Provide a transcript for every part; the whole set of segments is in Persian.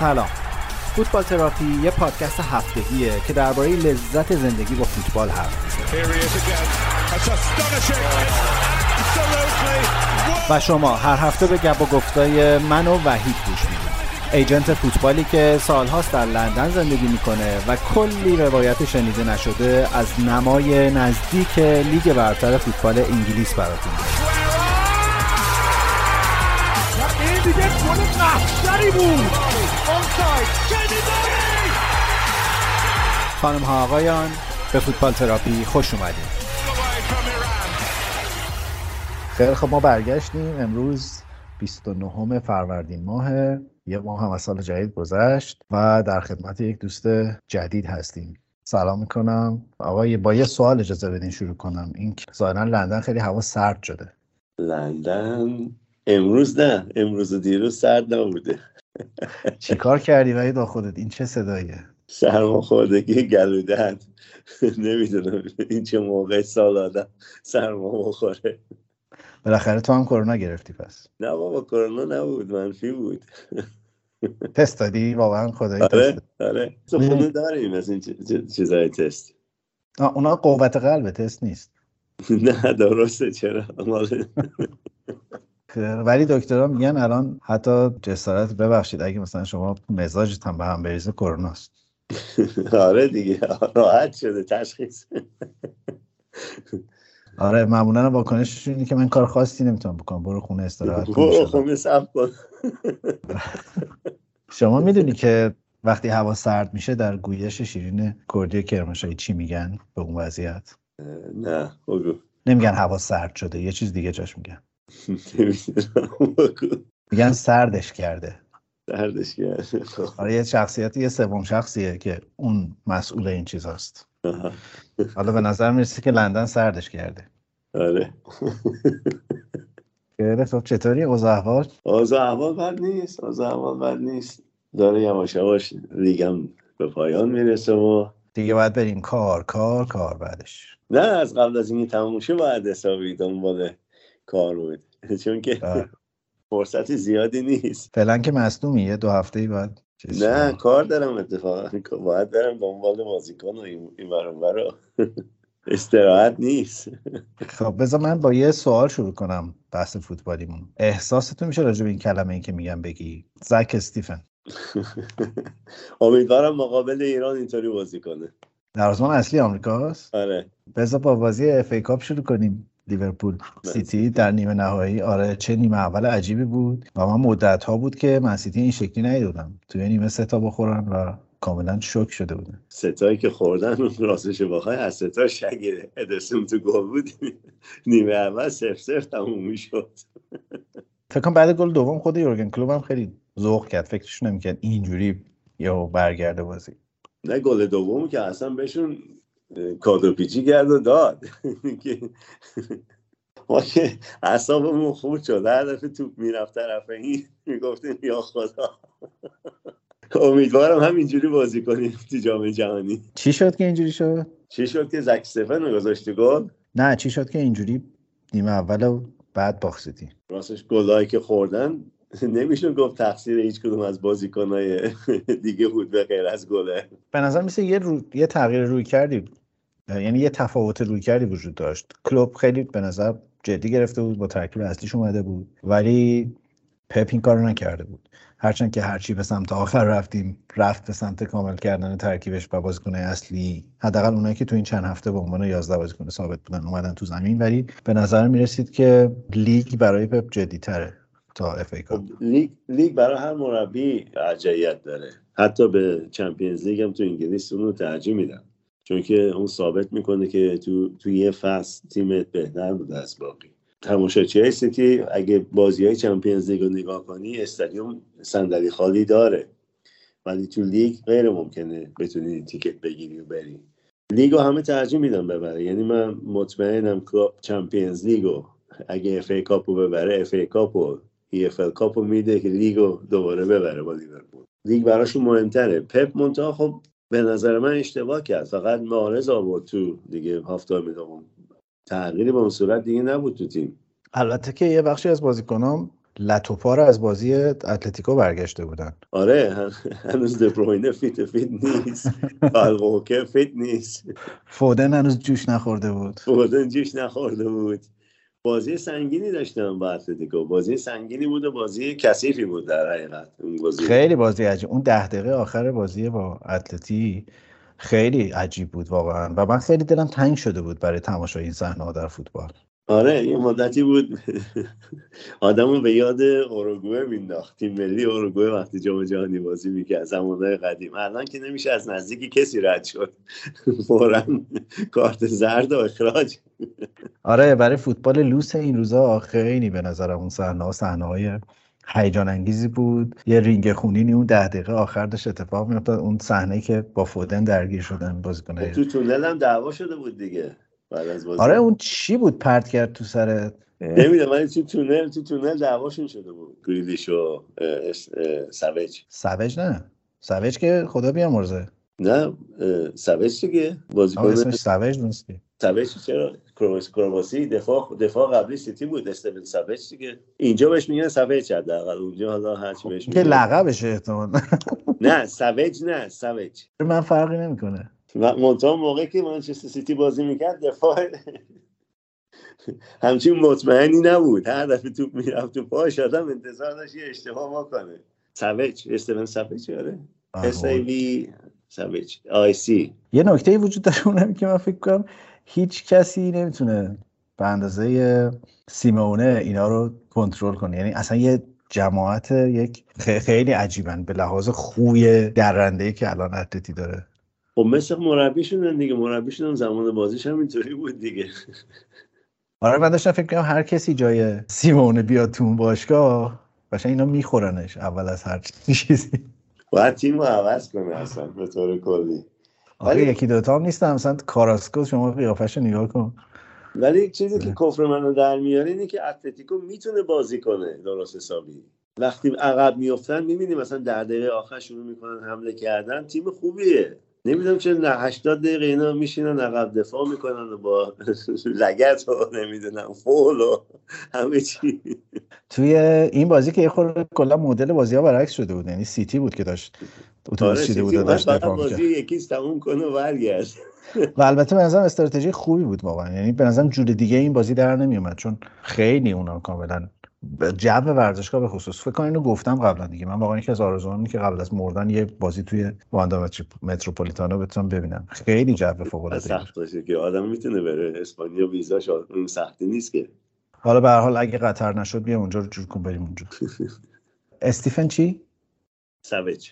سلام. فوتبال تراپی یه پادکست هفتگیه که درباره لذت زندگی با فوتبال حرف و شما هر هفته به گپ و گفتای من و وحید گوش می‌دید. ایجنت فوتبالی که سالهاست در لندن زندگی می‌کنه و کلی روایت شنیده نشده از نمای نزدیک لیگ برتر فوتبال انگلیس براتون. این دیگه گل بود خانم ها آقایان به فوتبال تراپی خوش اومدید خیلی خب ما برگشتیم. امروز 29 فروردین ماه یه ماه هم از سال جدید گذشت و در خدمت یک دوست جدید هستیم. سلام می‌کنم. آقای با یه سوال اجازه بدین شروع کنم. این ظاهرا لندن خیلی هوا سرد شده. لندن امروز نه. امروز و دیروز سرد نبوده. چیکار کردی وحید با خودت؟ این چه صداییه؟ سرماخوردگی گلودن نمی‌دونم این چه موقع سال آدم سرما بخوره بالاخره تو هم کرونا گرفتی پس. نه بابا کرونا نبود منفی بود. تست دادی؟ واقعا خدایی آره آره. خونه داریم از این چیزای تست. اونا قوت قلب تست نیست. نه درسته چرا؟ ولی دکترها میگن الان حتی جسارت ببخشید اگه مثلا شما مزاجت هم به هم بریزه کروناست آره دیگه راحت شده تشخیص. آره معمولا واکنشش اینه که من کار خاصی نمی‌تونم بکنم. برو خونه استراحت کن برو خونه صبر کن. شما می‌دونی که وقتی هوا سرد میشه در گویش شیرین کردی کرمانشاهی چی میگن؟ به اون وضعیت؟ نه بگو. نمیگن هوا سرد شده یه چیز دیگه جاش میگن. میگن سردش کرده. سردش کرده. آره یه شخصیت یه سوم شخصیه که اون مسئول این چیز هست. حالا به نظر می‌رسه که لندن سردش کرده. آره. خب چطوری؟ اوضاع احوال؟ اوضاع احوال بد نیست. اوضاع احوال بد نیست. داره یواش یواش لیگم به پایان می‌رسه و دیگه باید بریم کار کار کار بعدش. نه از قبل از اینکه تموم شه باید حسابی دنبال کار بود چون که فرصت زیادی نیست. فعلا که مصدومی یه دو هفته ای بعد نه کار دارم اتفاقا. باید برم دنبال بازیکن و این برون استراحت نیست. خب بذار من با یه سوال شروع کنم بحث فوتبالیمون. احساستون میشه راجع به این کلمه ای که میگم بگی؟ زک استیفن. امیدوارم مقابل ایران اینطوری بازی کنه. در اصلی آمریکاست. آره. بذار با بازی FA Cup شروع کنیم. لیورپول سیتی در نیمه نهایی. آره چه نیمه اول عجیبی بود و من مدت ها بود که من سیتی این شکلی ندیدم توی نیمه سه تا بخورن و کاملا شوک شده بودن ستایی که خوردن راستش بخوای از ستا شگه ادرسون تو گل بود. نیمه اول سف سف تموم می‌شد. فکر کنم بعد گل دوم خود یورگن کلوب هم خیلی ذوق کرد. فکرش نمی‌کرد اینجوری یا برگرده بازی. نه گل دوم که اصلا بهشون کادو پیچی کرد و داد. ما که اعصابمون خورد شد. هر دفعه توپ می‌رفت طرف این می‌گفتیم یا خدا. امیدوارم همینجوری بازی کنیم تو جام جهانی. چی شد که اینجوری شد؟ چی شد که زک استفن گذاشتی گل؟ نه چی شد که اینجوری نیمه اول و بعد باختی راستش گلایی که خوردن نمیشون گفت تقصیر هیچ کدوم از بازیکنهای دیگه بود به غیر از گله. به نظر میسه یه, رو... یه تغییر روی کردی. یعنی یه تفاوت روی کردی وجود داشت. کلوب خیلی به نظر جدی گرفته بود با ترکیب اصلیش اومده بود ولی پپ این کارو نکرده بود. هرچند که هرچی به سمت آخر رفتیم رفت به سمت کامل کردن ترکیبش و بازیکن اصلی. حداقل اونایی که تو این چند هفته به عنوان 11 بازیکن ثابت بودن اومدن تو زمین. ولی به نظر می رسید که لیگ برای پپ جدی تره تا FA Cup لیگ لیگ برای هر مربی ارجحیت داره. حتی به Champions League هم تو انگلیس اون رو ترجیح میدن. چون که اون ثابت می‌کنه که تو تو یه فصل تیمت بهتر بوده از باقی. تماشاچی های سیتی اگه بازی های Champions League رو نگاه کنی استادیوم صندلی خالی داره. ولی تو لیگ غیر ممکنه بتونی ticket بگیری و بری. لیگ رو همه ترجیح میدن ببره. یعنی من مطمئنم کلوپ Champions League رو اگه FA Cup رو ببره FA Cup و FA Cup رو میده که لیگ رو دوباره ببره با لیورپول. لیگ براشون مهمتره. پپ منتها خب به نظر من اشتباه کرد. فقط محرز آورد تو دیگه هفته دوم تغییری به اون صورت دیگه نبود تو تیم. البته که یه بخشی از بازیکنام لت و پار از بازی اتلتیکو برگشته بودن. آره هنوز دبروینه fit fit نیست. کایل واکر fit نیست. فودن هنوز جوش نخورده بود. فودن جوش نخورده بود. بازی سنگینی داشتم با اتلتیکو. بازی سنگینی بود و بازی کثیفی بود در حقیقت. اون بازی. خیلی بازی عجیب. اون ده دقیقه آخر بازی با اتلتی خیلی عجیب بود واقعا. و من خیلی دلم تنگ شده بود برای تماشای این صحنه در فوتبال. آره یه مدتی بود. آدمو به یاد اوروگوئه مینداخت تیم ملی اوروگوئه وقتی جام جهانی بازی می‌کرد زمانهای قدیم. الان که نمیشه از نزدیکی کسی رد شد. فورا کارت زرد و اخراج. آره برای فوتبال لوس این روزا خیلی به نظرم اون صحنه ها صحنه های هیجان انگیزی بود. یه رینگ خونینی اون ده دقیقه آخر داشت اتفاق میافتاد. اون صحنه که با فودن درگیر شدن بازیکن تو تونل هم دعوا شده بود دیگه. بعد از بازی آره اون چی بود پرت کرد تو سر؟ نمی‌دونم ولی تو تونل تو تونل دعواشون شده بود. گریلیش و سویج سویج نه. سویج که خدا بیامرزه. نه سویج دیگه. بازیکن اسمش سویج نیست سویج چرا؟ کرواسی دفاع دفاع قبلی سیتی بود استیون سویج دیگه. اینجا بهش میگن سویج حداقل. اونجا حالا هر چی بهش که لقبشه احتمال نه سویج نه سویج من فرقی نمی‌کنه. منتها موقعی که منچستر سیتی بازی می‌کرد دفاع همچین مطمئنی نبود. هر دفعه توپ می‌رفت تو پاش آدم انتظار داشت یه اشتباه بکنه. سویج استیون سویج آره. اس ای وی سویج آی سی. یه نکته وجود داره اونم که من فکر کنم هیچ کسی نمی‌تونه به اندازه سیمئونه اینا رو کنترل کنه. یعنی اصلا یه جماعت یک خیلی عجیبن به لحاظ خوی درنده که الان اتلتی داره. خب مثل مربیشون دیگه مربیشون زمان بازیش هم اینطوری بود دیگه. آره من داشتم فکر کنم هر کسی جای سیمونه بیاد تو اون باشگاه باشه اینا میخورنش اول از هر چیزی. باید تیم رو عوض کنه اصلا به طور کلی. آره یکی دوتا هم نیستم مثلا کاراسکو شما قیافش نگاه کن. ولی چیزی که کفر منو در میاره اینه که اتلتیکو می‌تونه بازی کنه درست حسابی. وقتی عقب میفتن می‌بینیم مثلا در دقیقه آخر شروع می‌کنن حمله کردن تیم خوبیه. نمی‌دونم چه نه 80 دقیقه اینا میشینن عقب دفاع می‌کنن و با لگت و نمی‌دونم فول و همه چی. توی این بازی که یه خورده کلا مدل بازی ها برعکس شده بود یعنی سیتی بود که داشت اتوبوس چیده بود داشت دفاع بازی یکیش تموم کنه و برگرد و البته به نظرم استراتژی خوبی بود واقعا یعنی به نظرم جور دیگه این بازی در نمیومد چون خیلی اونا کاملا جو ورزشگاه به خصوص. فکر کنم اینو گفتم قبلا دیگه. من واقعا یکی از آرزوام که قبل از مردن یه بازی توی واندا متروپولیتانو بتونم ببینم. خیلی جو فوق العاده سخت باشه که آدم می‌تونه بره. اسپانیا ویزاش اون سختی نیست که. حالا به هر حال اگه قطر نشد بیا اونجا رو جور کن بریم اونجا. استیفن چی؟ ساویج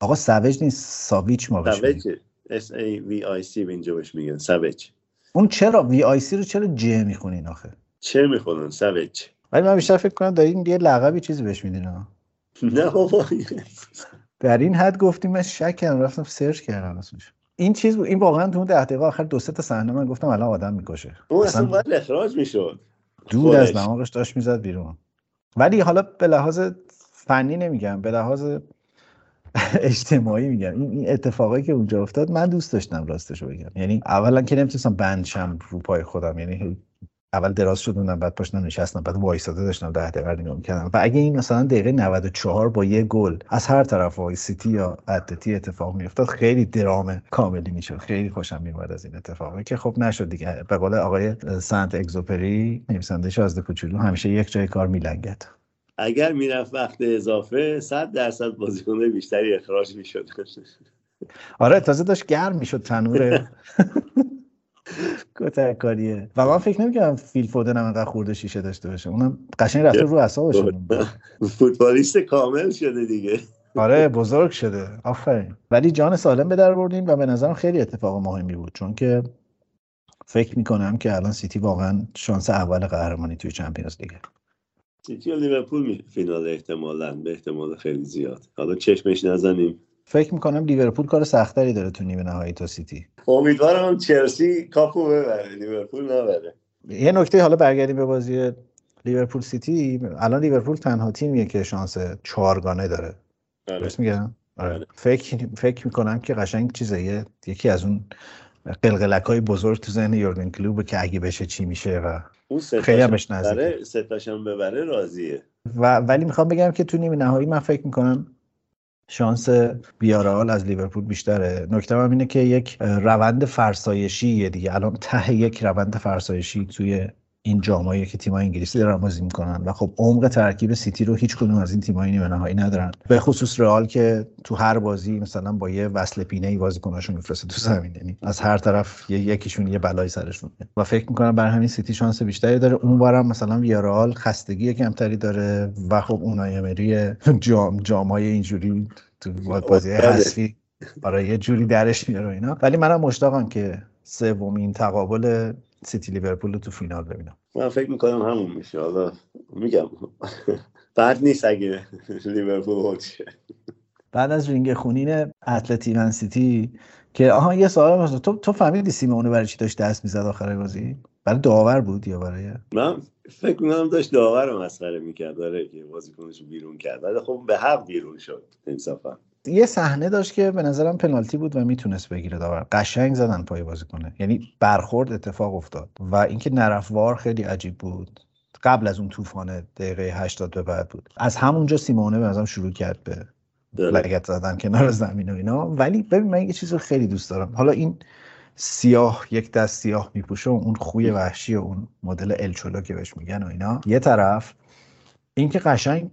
آقا ساویج نیست. ساویچ ما بهش ساویج اس ای وی آی سی اینجا بهش میگن. ساویج اون چرا V I C رو چرا جه می‌خونین آخه؟ چه می‌خونن؟ ساویج ولی من بیشتر فکر کنم دارین یه لقبی چیزی بهش میدین نه بابا. در این حد گفتیم من شک کردم رفتم سرچ کردم اسمش این چیز بود این واقعا تو اون ده دقیقه آخر دو سه تا صحنه من گفتم الان آدم می‌کشه. اون اصلا باید اخراج می‌شد. دود از دماغش داشت می‌زد بیرون. ولی حالا به لحاظ فنی نمیگم به لحاظ اجتماعی میگم. این اتفاقی که اونجا افتاد من دوست داشتم راستش بگم. یعنی اولا که نمی‌تونستم بندشم رو پای خودم یعنی اول دراز شدم بعد پاشتم نشستم بعد وایساده داشتم ده دقیقه نگاه می‌کردم و اگه این مثلا دقیقه 94 با یه گل از هر طرف های سیتی یا اتلتی اتفاق میافتاد خیلی درام کاملی می‌شد. خیلی خوشم میومد از این اتفاقی که خب نشد دیگه. به قول آقای سنت اگزوپری نویسنده شازده کوچولو همیشه یک جای کار میلنگد. اگر می‌رفت وقت اضافه 100 درصد بازیکن‌های بیشتری اخراج می‌شد. آره تازه داشت گرم می‌شد تنور کاریه و من فکر نمی‌کنم فیل فودن هم انقدر خورده شیشه داشته باشه. اونم قشنگ رفته رو اعصابش فوتبالیست کامل شده دیگه. آره بزرگ شده. آفرین. ولی جان سالم به در بردیم و به نظرم خیلی اتفاق مهمی بود. چون که فکر می‌کنم که الان سیتی واقعا شانس اول قهرمانی توی چمپیونز لیگ سیتی و لیورپول فینال احتمالا به احتمال خیلی زیاد. حالا چشمش نزنیم. فکر می‌کنم لیورپول کار سختری داره تو نیمه نهایی تا سیتی. امیدوارم چلسی کاپو ببره لیورپول نبره. یه نکته حالا برگردیم به بازی لیورپول سیتی. الان لیورپول تنها تیمیه که شانس چهارگانه داره. درست میگم؟ آره. فکر فکر می‌کنم که قشنگ چیزه یکی از اون قلقلک های بزرگ تو ذهن یورگن کلوپ که اگه بشه چی میشه و اون خیلی همش نزدیک سه هم ببره راضیه. و ولی می‌خوام بگم که تو نیمه نهایی من فکر می‌کنم شانس بیارال از لیورپول بیشتره. نکته هم اینه که یک روند فرسایشی دیگه. الان ته یک روند فرسایشی توی این جامایی که تیم‌های انگلیسی دارن بازی می‌کنن. و خب عمق ترکیب سیتی رو هیچ کدوم از این تیم‌های نیمه نهایی ندارن. به خصوص رئال که تو هر بازی مثلا با یه وصل پینه ای بازیکناشو میفرسته تو زمین. یعنی از هر طرف یکیشون یه بلای سرشون. و فکر می‌کنم برای همین سیتی شانس بیشتری داره. اونورم مثلا ویارئال خستگی کمتری داره. و خب اونای امری جام جامای اینجوری تو بازی حذفی برای یه جوری درش میاره اینا. ولی منم مشتاقم که سومین تقابل سیتی لیورپول تو فینال ببینم. من فکر می‌کنم همون میشه. حالا میگم. بعد نیست اگه لیورپول بعد از رینگ خونین اتلتی من سیتی که آها یه سوال مثلا تو تو فهمیدی سیمونه برای چی داشت دست می‌زد آخر بازی؟ برای داور بود یا برای؟ من فکر می‌کنم داشت داور رو مسخره می‌کرد. داره که بازیکنش بیرون کرد. ولی خب به حق بیرون شد. انصافا یه صحنه داشت که به نظرم پنالتی بود و می‌تونست بگیره داور. قشنگ زدن پای کنه یعنی برخورد اتفاق افتاد و اینکه نرفوار خیلی عجیب بود. قبل از اون طوفان دقیقه 80 به بعد بود. از همونجا سیمونه به نظرم شروع کرد به لگت زدن کنار زمین و اینا. ولی ببین من یه چیز رو خیلی دوست دارم. حالا این سیاه یک دست سیاه میپوشه و اون خوی وحشی و اون مدل الچولو که بهش میگن و اینا. یه طرف اینکه قشنگ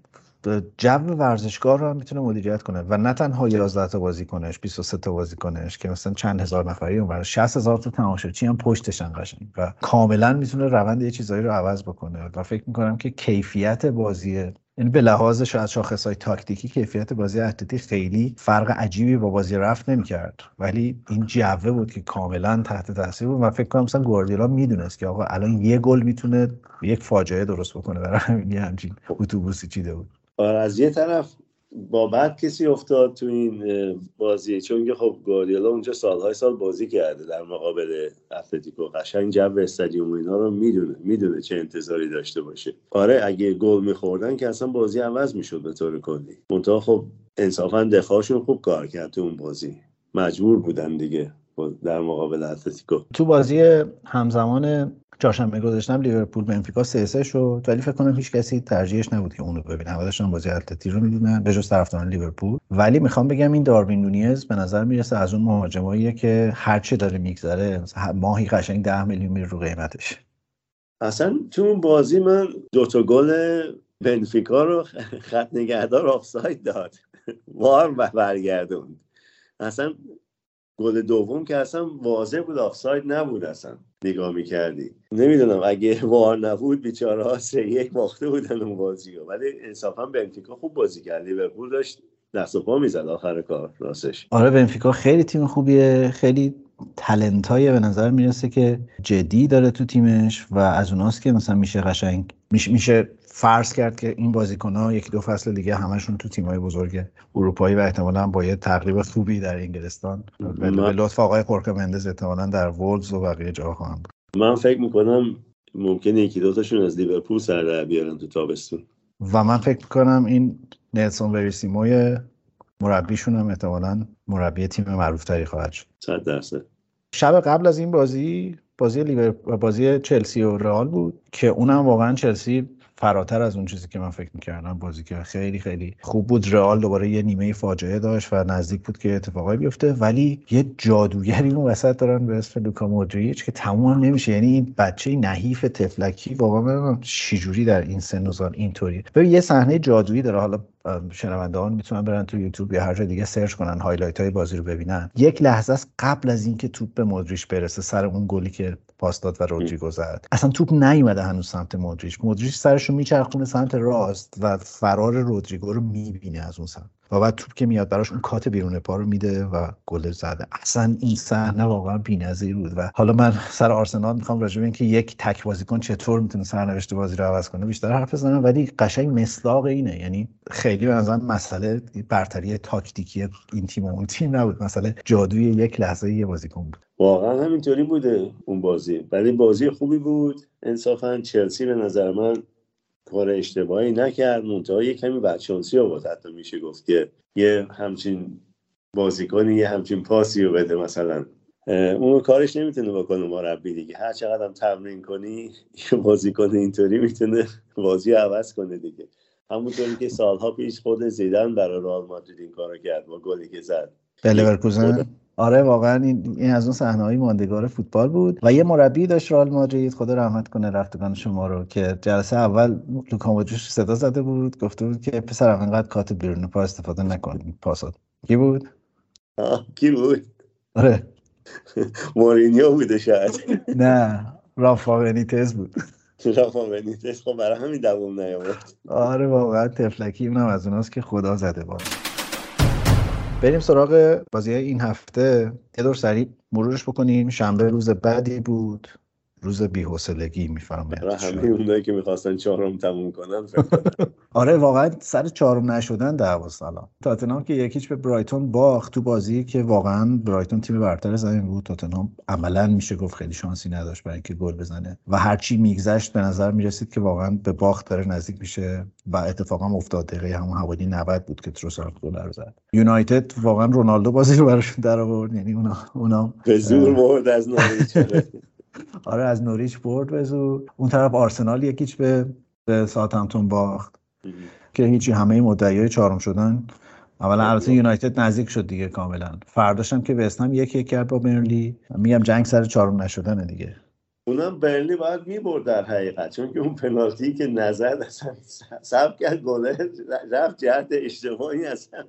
جو ورزشگاه رو می‌تونه مدیریت کنه و نه تنها 11 تا بازی کنش 23 تا بازی کنش که مثلا چند هزار نفری اون 60 هزار تا تماشاچی هم پشتشن قشنگ و کاملا می‌تونه روند یه چیزایی رو عوض بکنه و فکر می‌کنم که کیفیت بازی یعنی به لحاظ شاید شاخص های تاکتیکی کیفیت بازی اتلتی خیلی فرق عجیبی با بازی رفت نمی‌کرد. ولی این جوه بود که کاملا تحت تاثیر بود و فکر کنم مثلا گواردیولا می‌دونست که آقا الان یه گل می‌تونه یک فاجعه درست بکنه برای همین همچین اتوبوسی چیده بود. از یه طرف با بعد کسی افتاد تو این بازی چون که خب گواردیولا اونجا سالهای سال بازی کرده در مقابل اتلتیکو. قشنگ جو استادیوم اینا رو می‌دونه می‌دونه چه انتظاری داشته باشه. آره اگه گل میخوردن که اصلا بازی عوض می‌شد به طور کلی. منتها خب انصافا دفاعشون خوب کار کرد تو اون بازی. مجبور بودن دیگه در مقابل اتلتیکو. تو بازی همزمان چهارشنبه گذاشتم لیورپول بنفیکا 3 3 شد ولی فکر کنم هیچ کسی ترجیحش نبود که اونو ببینه. همه داشتن بازی اتلتی رو می‌دیدن به جز طرفداران لیورپول. ولی می‌خوام بگم این داروین نونیز به نظر می‌رسه از اون مهاجماییه که هر چه داره میگذره ماهی قشنگ 10 میلیون میره رو قیمتش. اصلا تو اون بازی من دو تا گل بنفیکا رو خط نگهدار آفساید داد. وار برگردوند. اصلا گل دوم که اصلا واضح بود آفساید نبود اصلا. نگاه می‌کردی. نمی‌دونم اگه وار نبود بیچاره ها سه یک باخته بودن اون بازی ولی انصافا بنفیکا خوب بازی کرد. لیورپول داشت دست و پا می‌زد آخر کار راستش. آره بنفیکا خیلی تیم خوبیه. خیلی تلنت های به نظر می‌رسه که جدی داره تو تیمش و از اوناست که مثلا میشه قشنگ میشه, میشه فرض کرد که این بازیکن ها یکی دو فصل دیگه همشون تو های بزرگ اروپایی و احتمالا با یه تقریب خوبی در انگلستان. به لطف آقای خورکه مندز احتمالا در وولز و بقیه جا خواهند بود. من فکر می‌کنم ممکنه یکی دوتاشون از لیورپول سر در بیارن تو تابستون. و من فکر می‌کنم این نلسون وریسیموی مربیشون هم احتمالا مربی تیم معروف تری خواهد شد. صد درصد. شب قبل از این بازی بازی بازی چلسی و رئال بود که اونم واقعا چلسی فراتر از اون چیزی که من فکر می‌کردم. بازی که خیلی خیلی خوب بود. رئال دوباره یه نیمه فاجعه داشت و نزدیک بود که اتفاقایی بیفته. ولی یه جادوگری اون وسط دارن به اسم لوکا مودریچ که تموم نمیشه. یعنی این بچه نحیف طفلکی واقعا چجوری در این سن و اینطوری ببین یه صحنه جادویی داره. حالا شنوندگان می‌تونن برن تو یوتیوب یا هر جای دیگه سرچ کنن highlight های بازی رو ببینن. یک لحظه است قبل از اینکه توپ به مودریچ برسه سر اون گلی که پاس داد و رودریگو زد اصلا توپ نیومده هنوز سمت مودریچ. مودریچ سرشو میچرخونه سمت راست و فرار رودریگو رو می‌بینه از اون سمت. و بعد توپ که میاد براش اون کات بیرون پا رو میده و گل زده. اصلا این صحنه واقعا بی‌نظیر بود و حالا من سر آرسنال می‌خوام راجع به اینکه یک تک بازیکن چطور می‌تونه سرنوشت بازی رو عوض کنه بیشتر حرف بزنم ولی قشنگ مصداق اینه. یعنی خیلی به نظر مسئله برتری تاکتیکی این تیم و اون تیم نبود. مسئله جادوی یک لحظه یه بازیکن بود. واقعا همینطوری بوده اون بازی. ولی بازی خوبی بود. انصافا چلسی به نظر من کار اشتباهی نکرد منتها یه کمی بدشانسی آورد. حتی میشه گفت که یه همچین بازیکنی یه همچین پاسی رو بده مثلا. اون کارش نمی‌تونه بکنه مربی دیگه. هر چقدر هم تمرین کنی یه بازیکن اینطوری می‌تونه بازی عوض کنه دیگه. همونطوری که سالها پیش خود زیدان برای رئال مادرید این کارو کرد با گلی که زد. آره واقعا این, این از اون صحنه های ماندگار فوتبال بود. و یه مربی داشت رئال مادرید خدا رحمت کنه رفتگان شما رو که جلسه اول لوکا صدا زده بود. گفته بود که پسرم انقدر کات بیرون پا استفاده نکن. پاسات کی بود؟ کی بود؟ آره. مورینیو بوده شاید. نه رافا بنیتز بود. رافا بنیتز. خب برای همین دوام نیاورد. آره واقعا تفلکی اونم از اوناست که خدا زده بود بریم سراغ بازی این هفته. یه دور سریع مرورش بکنیم. شنبه روز بعدی بود. روز بی‌حوصلگی می‌فهمه همه اونایی که می‌خواستن چهارم تموم کنن آره واقعا سر چهارم نشدن دعوا سلام تاتنهام که یکیچ به برایتون باخت تو بازی که واقعا برایتون تیم برتر زمین بود. تاتنهام عملا میشه گفت خیلی شانسی نداشت برای اینکه گل بزنه و هرچی میگذشت به نظر می‌رسید که واقعا به باخت داره نزدیک میشه و اتفاقا افتاد. دقیقه همون حوالی 90 بود که تروسارد گل رو زد. یونایتد واقعا رونالدو بازی رو براشون در آورد. یعنی اونا اونا به زور برد از آره از نوریچ برد به زور. اون طرف آرسنال یکیچ به به باخت. که هیچی همه مدعیای چهارم شدن. اولا البته یونایتد نزدیک شد دیگه کاملا. فرداشم که وستهم یک یک کرد با برنلی. میگم جنگ سر چهارم نشدن دیگه. اونم برنلی باید می‌برد در حقیقت چون که اون پنالتی که نزد اصلا سب کرد گله رفت جهت اشتباهی اصلا.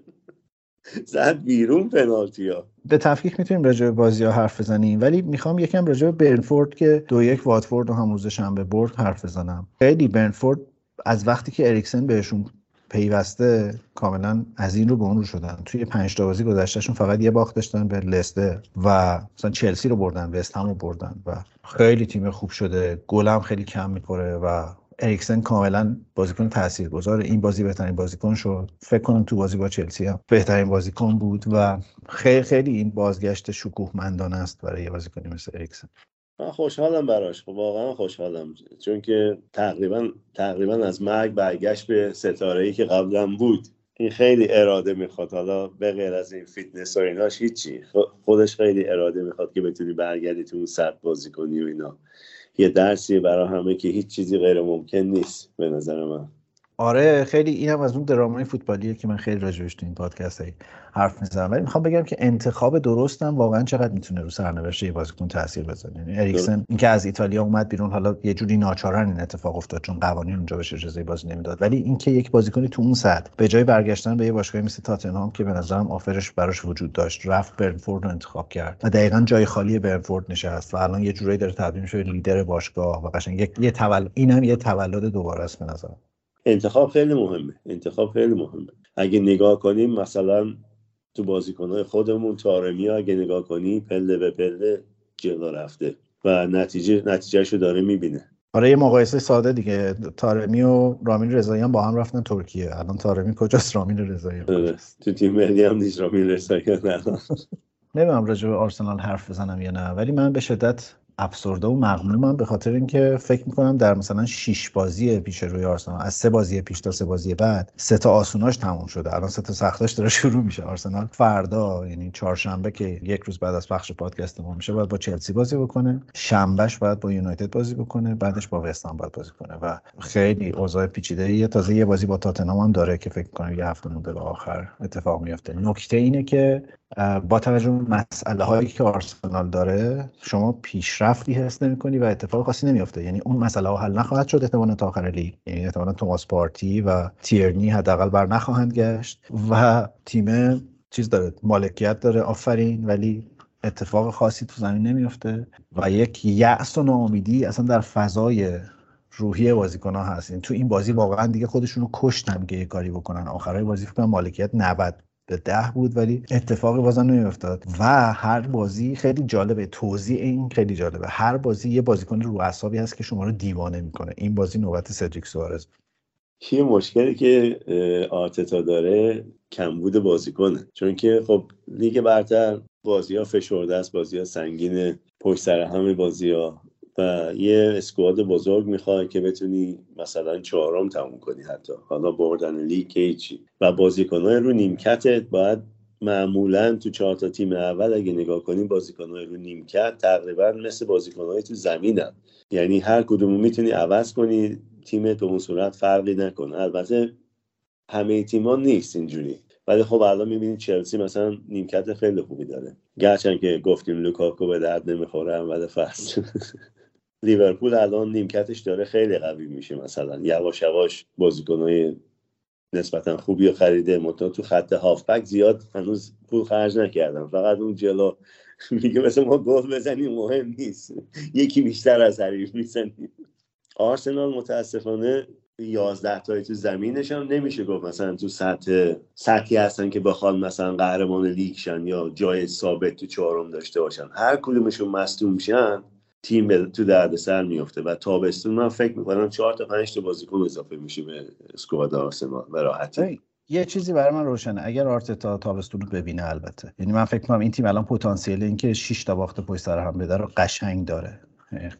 زد بیرون پنالتی ها. به تفکیک می‌تونیم راجع به بازی ها حرف بزنیم ولی می‌خوام یکم راجع به برنفورد که دو یک واتفورد و هم روز شنبه برد حرف بزنم. خیلی برنفورد از وقتی که اریکسن بهشون پیوسته کاملا از این رو به اون رو شدن. توی پنج تا بازی گذشتهشون فقط یه باخت داشتن به لستر و مثلا چلسی رو بردن وست هم رو بردن و خیلی تیم خوب شده. گلم خیلی کم می‌خوره و اریکسن کاملا بازیکن تاثیرگذار این بازی بهترین بازیکن شد. فکر کنم تو بازی با چلسی هم بهترین بازیکن بود و خیلی خیلی این بازگشت شکوهمندانه است برای یه بازیکنی مثل اریکسن. من خوشحالم براش. خب واقعا خوشحالم. چون که تقریبا تقریبا از مرگ برگشت به ستاره ای که قبلا بود. این خیلی اراده می‌خواد. حالا به غیر از این فیتنس و ایناش هیچی. خودش خیلی اراده می‌خواد که بتونی برگردی تو اون سطح بازی کنی و اینا. یه درسی برای همه که هیچ چیزی غیر ممکن نیست به نظر من. آره خیلی اینم از اون درامای فوتبالیه که من خیلی راجبش تو این پادکست هایی حرف می‌زنم. ولی می‌خوام بگم که انتخاب درستم واقعا چقدر می‌تونه رو سرنوشت یه بازیکن تاثیر بذاره. یعنی اریکسن اینکه از ایتالیا اومد بیرون حالا یه جوری ناچارن این اتفاق افتاد چون قوانین اونجا بهش اجازه بازی نمی‌داد. ولی اینکه یک بازیکنی تو اون سطح به جای برگشتن به یه باشگاهی مثل تاتنهام که به نظرم offer ش براش وجود داشت رفت برنفورد رو انتخاب کرد. و دقیقا جای خالی برنفورد نشست و الان یه جورایی داره تبدیل میشه لیدر باشگاه و قشنگ یه تولد اینم یه تولد دوباره است به نظرم. انتخاب خیلی مهمه. انتخاب خیلی مهمه. اگه نگاه کنیم مثلا تو بازیکنهای خودمون تارمی اگه نگاه کنی پله به پله جلو رفته و نتیجه نتیجهشو داره می‌بینه. آره یه مقایسه ساده دیگه. تارمی و رامین رضایی هم با هم رفتن ترکیه. الان تارمی کجاست؟ رامین رضایی آره. تو تیم ملی هم نیست رامین رضایی الان. نمی‌دونم راجع به آرسنال حرف بزنم یا نه ولی من به شدت افسرده و مغمومم به خاطر اینکه فکر می‌کنم در مثلا 6 بازی پیش روی آرسنال از سه بازی پیش تا سه بازی بعد سه تا آسوناش تموم شده. الان سه تا سختاش داره شروع میشه. آرسنال فردا یعنی چهارشنبه که یک روز بعد از پخش پادکست ما میشه باید با چلسی بازی بکنه. شنبهش باید با یونایتد بازی بکنه. بعدش با وستام باید بازی کنه. و خیلی اوضاع پیچیده ایه تازه یه بازی با تاتنهام هم داره که فکر کنم یه هفته مونده به آخر اتفاق میفته نکته اینه که با توجه به مسئله هایی که آرسنال داره شما پیشرفتی حس نمی‌کنی و اتفاق خاصی نمیافته. یعنی اون مسئله ها حل نخواهد شد احتمالا تا آخر لیگ. یعنی احتمالا توماس پارتی و تیرنی حداقل بر نخواهند گشت و تیم چیز داره مالکیت داره آفرین ولی اتفاق خاصی تو زمین نمیافته و یک یأس و ناامیدی اصلا در فضای روحی بازیکن ها هست. یعنی تو این بازی واقعا دیگه خودشون رو کشتن که یه کاری بکنن. آخرای بازی فکر مالکیت 90 به ده بود ولی اتفاقی بازم نمیافتاد. و هر بازی خیلی جالبه. توضیح این خیلی جالبه. هر بازی یه بازیکن رو اعصابی هست که شما رو دیوانه می‌کنه. این بازی نوبت سدریک سوارز. یه مشکلی که آرتتا داره کمبود بازیکنه. چون که خب لیگ برتر بازی ها فشرده است بازی ها سنگینه. پشت سر همه بازی ها و یه اسکواد بزرگ می‌خوای که بتونی مثلا چهارم تموم کنی حتی. حالا بردن لیگ هیچی. و بازیکنهای رو نیمکتت باید معمولا تو چهار تا تیم اول اگه نگاه کنیم بازیکنهای رو نیمکت تقریبا مثل بازیکنهای تو زمینن. یعنی هر کدوم می‌تونی عوض کنی تیمت به اون صورت فرقی نکنه. البته همه تیما نیست اینجوری. ولی خب الان می‌بینید چلسی مثلا نیمکت خیلی خوبی داره. گرچند که گفتیم لوکاکو به درد نمی‌خوره اول فصل. لیورپول الان نیمکتش داره خیلی قوی میشه مثلا. یواش یواش بازیکنهای نسبتا خوبی رو خریده. مطمئن تو خط هافبک زیاد هنوز پول خرج نکردم فقط اون جلو میگه مثل ما گل بزنیم مهم نیست. یکی بیشتر از حریف می‌زنیم. آرسنال متاسفانه یازده تایی تو زمینش هم نمیشه گفت مثلا تو سطح سطحی هستن که بخوان مثلا قهرمان لیگ شن یا جای ثابت تو چهارم داشته باشن. هر کدومشون مصدوم شن تیم تو درد سر میفته و تابستون من فکر می‌کنم چهار تا پنج تا بازیکن اضافه میشه به اسکواد آرسنال به راحتی. یه چیزی برای من روشنه. اگر آرتتا تابستون رو ببینه البته. یعنی من فکر کنم این تیم الان پتانسیل اینکه 6 تا باخت پشت سر هم بده رو قشنگ داره.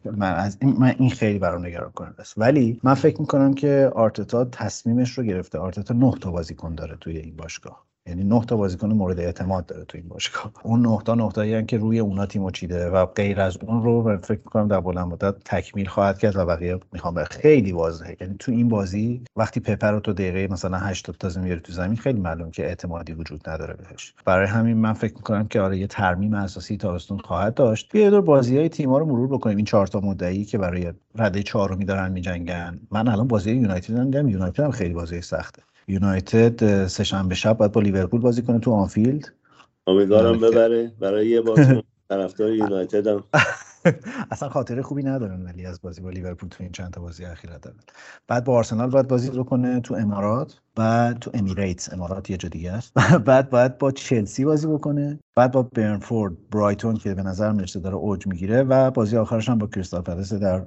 من از این من این خیلی برام نگران کننده است. ولی من فکر می‌کنم که آرتتا تصمیمش رو گرفته. آرتتا نه تا بازیکن داره توی این باشگاه. یعنی نه تا بازیکن مورد اعتماد داره تو این باشگاه. اون نه تا نقطه‌ای که روی اونا تیمو چیده و غیر از اون رو فکر می‌کنم در بلند مدت تکمیل خواهد کرد و بقیه می‌خوام خیلی واضحه. یعنی تو این بازی وقتی پپر رو تو دقیقه مثلا 80 تا میاره تو زمین خیلی معلوم که اعتمادی وجود نداره بهش. برای همین من فکر می‌کنم که آره یه ترمیم اساسی تابستون خواهد داشت. یه دور بازی‌های تیم‌ها رو مرور بکنیم. این چهار تا مدعی که برای رده چهارمی دارن می‌جنگن. من الان بازی یونایتد دیدم. یونایتد هم خیلی بازی سخته. یونایتد سه‌شنبه شب باید با لیورپول بازی کنه تو آنفیلد. امیدوارم ببره. برای یه بازی طرفدار یونایتد هم. اصلا خاطره خوبی ندارن ولی از بازی با لیورپول تو این چند تا بازی اخیر دارن بعد با آرسنال باید بازی رو کنه تو امارات. بعد تو Emirates. امارات یه جا دیگه است. بعد باید با چلسی بازی بکنه. بعد با برنفورد برایتون که به نظر می‌رسه داره اوج می‌گیره و بازی آخرش هم با کریستال پالاس در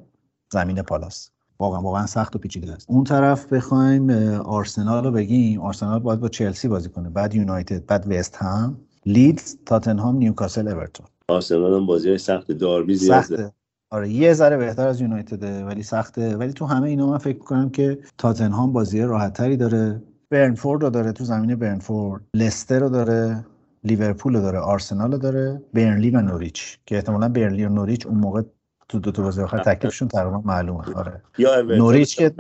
زمین پالاس. واقعا واقعا سخت و پیچیده است. اون طرف بخوایم آرسنال رو بگیم. آرسنال باید با چلسی بازی کنه. بعد یونایتد بعد وست هم لیدز تاتنهام نیوکاسل اورتون. آرسنال هم بازی سخت داربی زیاده آره یه ذره بهتر از یونایتده ولی سخته. ولی تو همه اینا من فکر می‌کنم که تاتنهام بازی راحت تری داره. برنفورد رو داره تو زمین برنفورد. لستر رو داره. لیورپول رو داره. آرسنال رو داره. برنلی و نوریچ. که احتمالا برنلی و نوریچ اون موقع تو دو تا بازی آخر تکلیفشون تقریبا معلومه. آره. نوریچ که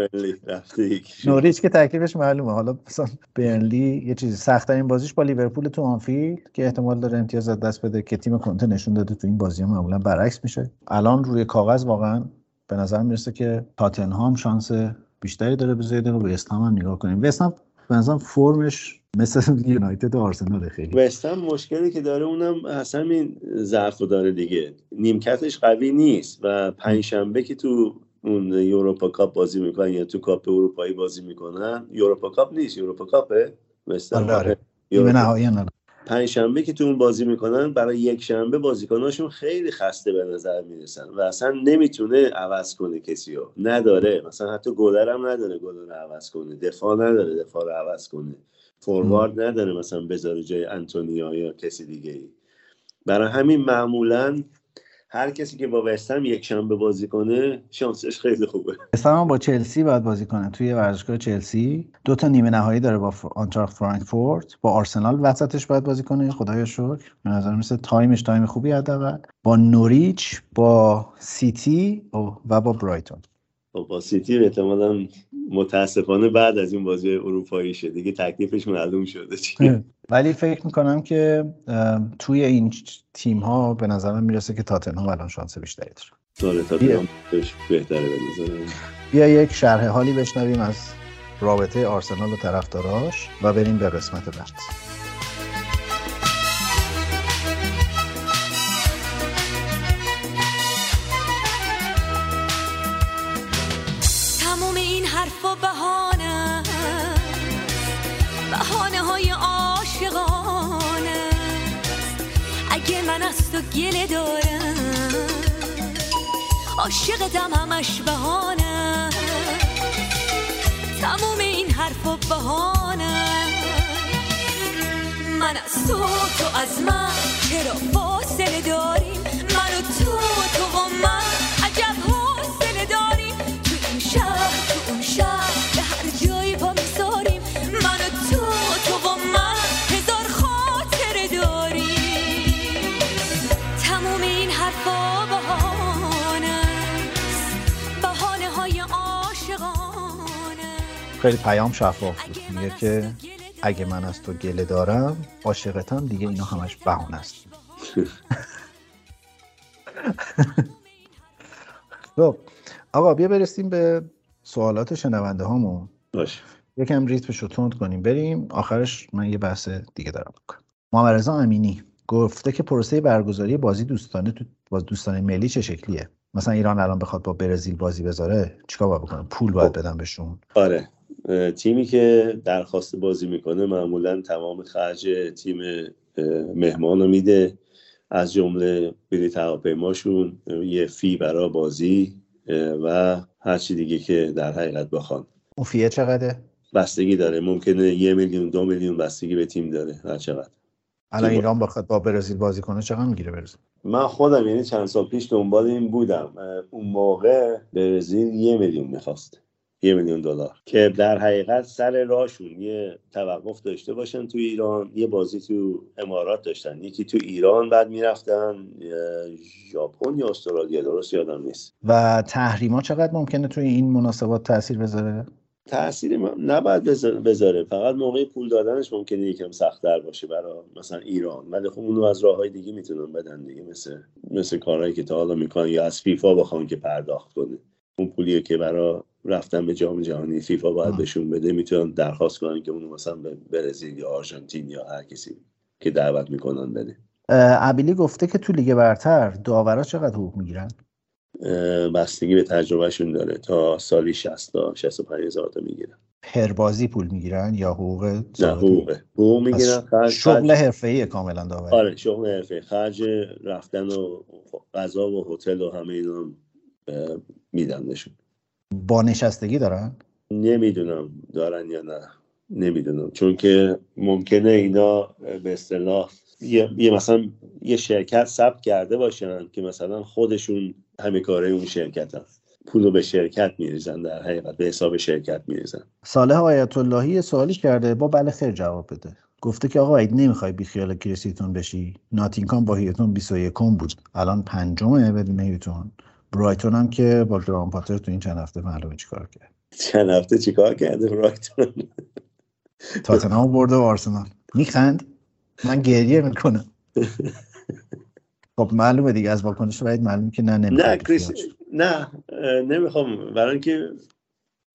نوریچ که تکلیفش معلومه. حالا مثلا برنلی یه چیزی سخت این بازیش با لیورپول تو آنفیلد که احتمال داره امتیاز دست بده که تیم کنته نشون داده تو این بازی معمولا برعکس میشه. الان روی کاغذ واقعا به نظر می‌رسه که تاتنهام شانس بیشتری داره به زیاد و استام هم نگاه کنیم. به نظرم فرمش مثل یونایتد و آرسنال خیلی. وستن مشکلی که داره اونم اصلا این ضعف داره دیگه. نیمکتش قوی نیست و پنجشنبه که تو اون یوروپا کاپ بازی می‌کنن یا تو کاپ اروپایی بازی می‌کنن یوروپا کاپ نیست یوروپا کاپه. وستن آره. نهایی پنجشنبه که تو اون بازی می‌کنن برای یک شنبه بازیکناشون خیلی خسته به نظر می‌رسن و اصلا نمی‌تونه عوض کنه کسی رو نداره. مثلا حتی گلر هم نداره گلر رو عوض کنه. دفاع نداره دفاع رو عوض کنه. فوروارد نداره مثلا بذاره جای انتونیا یا کسی دیگه ای. برای همین معمولا هر کسی که با وستهم یک شنبه بازی کنه شانسش خیلی خوبه. وستهم با چلسی باید بازی کنه. توی ورزشگاه چلسی دو تا نیمه نهایی داره با آنتراخت فرانکفورت. با آرسنال وسطش باید بازی کنه. خدایا شکر. به نظر مثل time ش time خوبی حداقل. با نوریچ با سیتی و با برایتون. با سیتی احتمالا متاسفانه بعد از این بازی اروپایی شده دیگه تکلیفش معلوم شده ولی فکر می‌کنم که توی این تیم ها به نظرم می‌رسه که تاتنهام الان شانس بیشتری داره. تاتنهام بهتره به بیا یک شرح حالی بشنویم از رابطه آرسنال و طرفداراش و بریم به قسمت بعد. تو گله دارم عاشقتم همش بهانه تموم این حرف و بهانه من از تو تو از من چرا فاصله خیلی پیام شفاف بود. میگه که اگه من از تو گله دارم عاشقتم دیگه اینا همش بهونه است. خب آقا بیا برسیم به سوالات شنونده هامون. باش یکم ریتمش رو تند کنیم. بریم. آخرش من یه بحث دیگه دارم بکنم. محمد رضا امینی گفته که پروسه برگزاری بازی دوستانه تو باز دوستانه ملی چه شکلیه؟ مثلا ایران الان بخواد با برزیل بازی بذاره چیکار باید بکنه؟ پول باید بدن بهشون. آره. تیمی که درخواست بازی می‌کنه معمولا تمام خرج تیم مهمان رو میده. از جمله بلیط هواپیماشون یه فی برای بازی و هر چی دیگه که در حقیقت بخوان. اون فیه چقدره؟ بستگی داره. ممکنه یه میلیون دو میلیون بستگی به تیم داره. هر چقدر. الان ایران بخواد با برزیل بازی کنه چقدر می‌گیره برزیل؟ من خودم یعنی چند سال پیش دنبال این بودم. اون موقع برزیل یه میلیون می‌خواست. یه میلیون دلار. که در حقیقت سر راهشون یه توقف داشته باشن تو ایران یه بازی تو امارات داشتن. یکی تو ایران بعد می‌رفتن ژاپن یا استرالیا درست یادم نیست. و تحریما چقدر ممکنه توی این مناسبات تاثیر بذاره؟ تاثیری ما- نباید بذاره- بذاره. فقط موقع پول دادنش ممکنه یکم سختتر باشه برای مثلا ایران. ولی خب اونو از راه های دیگه می‌تونن بدن دیگه مثل مثل کارهایی که تا حالا می‌کنن یا از فیفا بخوان که پرداخت کنه. اون پولیه که برای رفتن به جام جهانی. فیفا باید. بهشون بده می‌تونن درخواست کنن که اونو مثلا به برزیل یا آرژانتین یا هر کسی که دعوت می‌کنن بده. ابیلی گفته که تو لیگ برتر داورا چقدر حقوق می‌گیرن؟ بستگی به تجربهشون داره. تا سالی 60 تا 65 هزار تا می‌گیرن. پر بازی پول می‌گیرن یا حقوق نه؟ حقوقه حقوق. می‌گیرن خرج شغل حرفه‌ای کاملا داوری آره شغل حرفه خرج رفتن و غذا و هتل و همه اینا میدن بهشون. با نشستگی دارن؟ نمی‌دونم دارن یا نه. نمی‌دونم. چون که ممکنه اینا به اصطلاح یه, یه مثلا یه شرکت ثبت کرده باشن که مثلا خودشون همه کاره اون شرکت هم. پول رو به شرکت میریزن در حقیقت به حساب شرکت میریزن. صالح آیت اللهی سوالی کرده. با بله خیر جواب بده. گفته که آقا اگه نمی‌خوای بی خیال کریستیتون بشی ناتینکام با هیوتون 21 بود. الان پنجمه بدون هیوتون. برایتون هم که با گرام پاتر تو این چند هفته معلومه چیکار کرد. چند هفته چیکار کرده برایتون؟ تاتنهام برده و آرسنال. میخند؟ من گریه می‌کنم. خب معلومه دیگه از واکنش باید معلومه که نه نه کریس نه نمی‌خوام. برای اینکه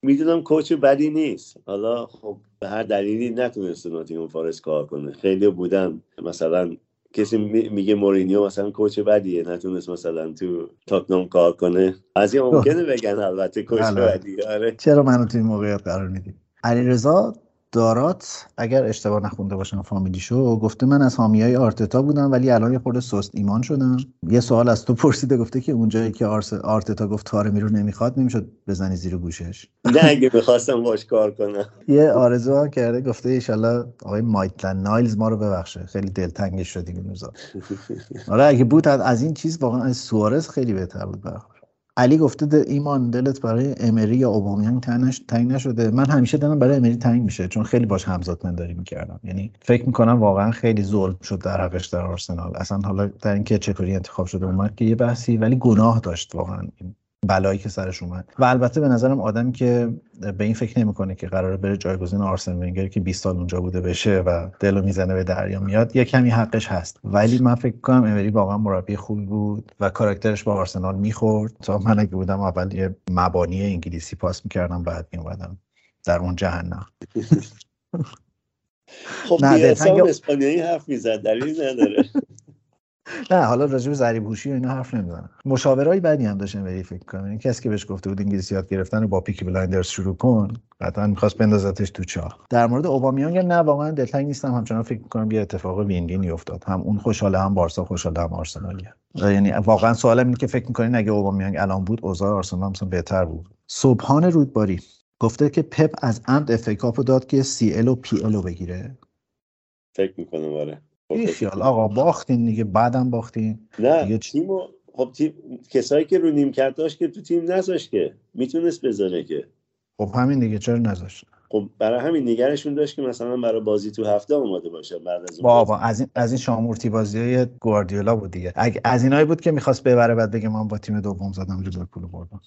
می‌دونم کوچ بدی نیست. حالا خب به هر دلیلی نتونسته ناتینگهام فارست کار کنه. خیلی بودن مثلا کسی می- میگه مورینیو مثلا کوچ بدیه نتونست مثلا تو تاتنام کار کنه. از این ممکنه بگن البته کوچ بله. بدیه آره. چرا منو توی این موقعیت قرار میدی؟ علیرضا دارات اگر اشتباه نخونده باشم فامیلیشو گفته من از حامیای آرتتا بودم ولی الان یه خورده سست ایمان شدم. یه سوال از تو پرسیده گفته که اونجایی که آرس... آرتتا گفت تارمی رو نمی‌خواد نمی‌شد بزنی زیر گوشش؟ نه اگه می‌خواستم باش کار کنم. یه آرزو هم کرده گفته ایشالله آقای مایتلن نایلز ما رو ببخشه. خیلی دلتنگش شدیم این روزا آره اگه بود از- از این چیز واقعا از سوارز خیلی بهتر بود برخورد علی گفته ایمان دلت برای امری یا اوبامیانگ تنگ نش- تنگ نشده. من همیشه دلم برای امری تنگ میشه چون خیلی باش همزاد پنداری می‌کردم. یعنی فکر می‌کنم واقعا خیلی ظلم شد در حقش در آرسنال. اصلا حالا در اینکه چطوری انتخاب شده اومد که یه بحثی ولی گناه داشت واقعا. بلایی که سرش اومد. و البته به نظرم آدمی که به این فکر نمی‌کنه که قراره بره جایگزین آرسن ونگر که 20 سال اونجا بوده بشه و دلو می‌زنه به دریا میاد یه کمی حقش هست. ولی من فکر کنم امری واقعا مربی خوبی بود و کاراکترش با آرسنال می‌خورد. تا من اگه بودم اول یه مبانی انگلیسی پاس می‌کردم بعد میومدم در اون جهنم. خب نه، اسپانیایی حرف می‌زد دلیل نداره. نه حالا راجع به ضریب هوشی و اینا حرف نمی‌زنم. مشاورای بدی هم داشتن ولی فکر کنم این کسی که بهش گفته بود انگلیسی یاد گرفتن رو با Peaky Blinders شروع کن قطعا می‌خواست بندازتش تو چاه. در مورد اوبامیانگ نه واقعا دلتنگ نیستم. همچنان فکر می‌کنم یه اتفاق win-win ی افتاد هم اون خوشحاله هم بارسا خوشحاله هم آرسنالیه یعنی واقعا سوالم اینه که فکر می‌کنین اگه اوبامیانگ الان بود اوضاع آرسنال مثلا بهتر بود. سبحان رودباری گفته که پپ از عمد FA داد که CL و PL بگیره. فکر می‌کنم آره. خب، خیال. آقا باختین دیگه بعدم باختین. نه دیگه؟ تیمو خب تیم کسایی که رو نیمکت داشت که تو تیم نذاشت که می‌تونست بذاره که. خب همین دیگه چرا نذاشت؟ خب برای همین نگرشون داشت که مثلا برای بازی تو هفته آماده باشه بعد از اون بابا. از این از این شامورتی بازی های گواردیولا بود دیگه. اگه از اینایی بود که می‌خواست ببره بعد بگه من با تیم دوم زدم لیورپول بردم.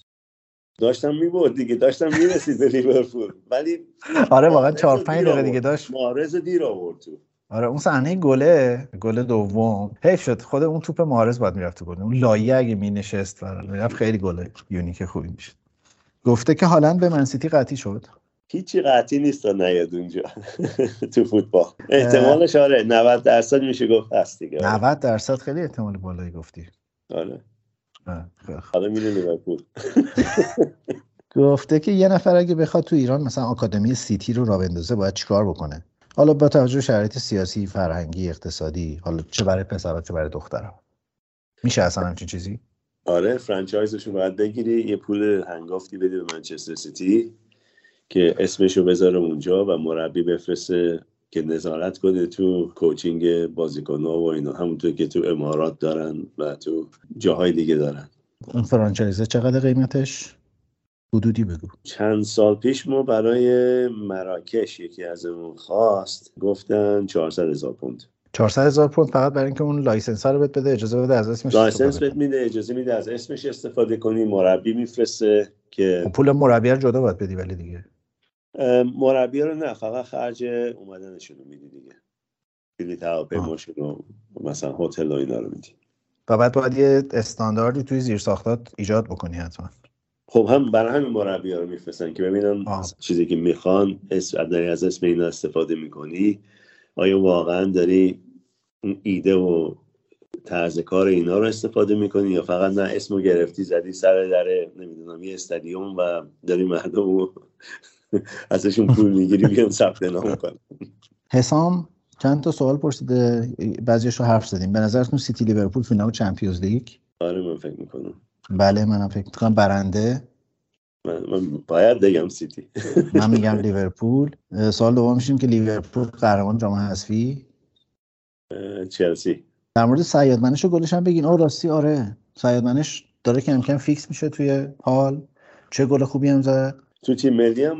داشتم می‌برد دیگه داشتم می‌رسید به لیورپول. ولی آره واقعا مارز 4 رو 5 دیر دقیقه. دیگه داشت. مارز دیر آورد تو. آره اون صحنه گله گل دوم. حیف شد. خود اون توپ مارز باید می‌رفت تو گل. اون لایه اگه می نشست می‌رفت خیلی گل یونیک خوبی می‌شد. گفته که هالند به منسیتی قطعی شد. هیچی قطعی نیست تا نیاد اونجا. تو فوتبال. احتمالش آره 90 درصد میشه گفت هست دیگه. آره. 90 درصد خیلی احتمال بالایی گفتی. آره. حالا میره لیورپول. گفته که یه نفر اگه بخواد تو ایران مثلا آکادمی سیتی رو راه بندازه باید چیکار بکنه؟ حالا با توجه به شرایط سیاسی فرهنگی اقتصادی حالا چه برای پسرها چه برای دخترها میشه اصلا همچین چیزی؟ آره فرانچایزشون باید بگیری. یه پول هنگافتی بده به منچستر سیتی که اسمشو بذاره اونجا و مربی بفرسته که نظارت کنه تو کوچینگ بازیکن‌ها و اینا. همونطور که تو امارات دارن و تو جاهای دیگه دارن. اون franchise ه چقدر قیمتش؟ حدودی بگو. چند سال پیش ما برای مراکش یکی ازمون خواست گفتن 400 هزار پوند. 400 هزار پوند فقط برای اینکه اون license رو بهت بده اجازه بده از اسمش لایسنس بهت میده اجازه میده از اسمش استفاده کنی مربی میفرسته که. پول مربی رو جدا باید بدی ولی دیگه. مربی رو نه فقط خرج اومدنشون رو میدی دیگه. بلیط هواپیماشون رو مثلا هتل و اینا رو میدی. و بعد باید یه استانداردی توی زیر ساختات ایجاد بکنی حتما. خب هم برای همین مربی ها رو میفرستن که آه. مثلا چیزی که می‌خوان اسم داری از اسم اینا استفاده می‌کنی؟ آیا واقعا داری اون ایده و طرز کار اینا رو استفاده می‌کنی یا فقط نه اسمو گرفتی زدی سر در نمی‌دونم یه استادیوم و داری مردم رو ازشون پول می‌گیری بیان ثبت نام کن حسام چند تا سوال پرسیده؟ بعضیش رو حرف زدیم. به نظرتون سیتی لیورپول فینال Champions League؟ آره من فکر می‌کنم. بله منم فکر می‌کنم برنده. من, باید بگم سیتی. من میگم لیورپول. اه، سوال دومش این که لیورپول قهرمان جام حذفی؟ چلسی. در مورد سیادمنش و گلش هم بگین. آه راستی آره. سیادمنش داره کم کم فیکس میشه توی هال. چه گل خوبی هم زد. تو تیم ملی هم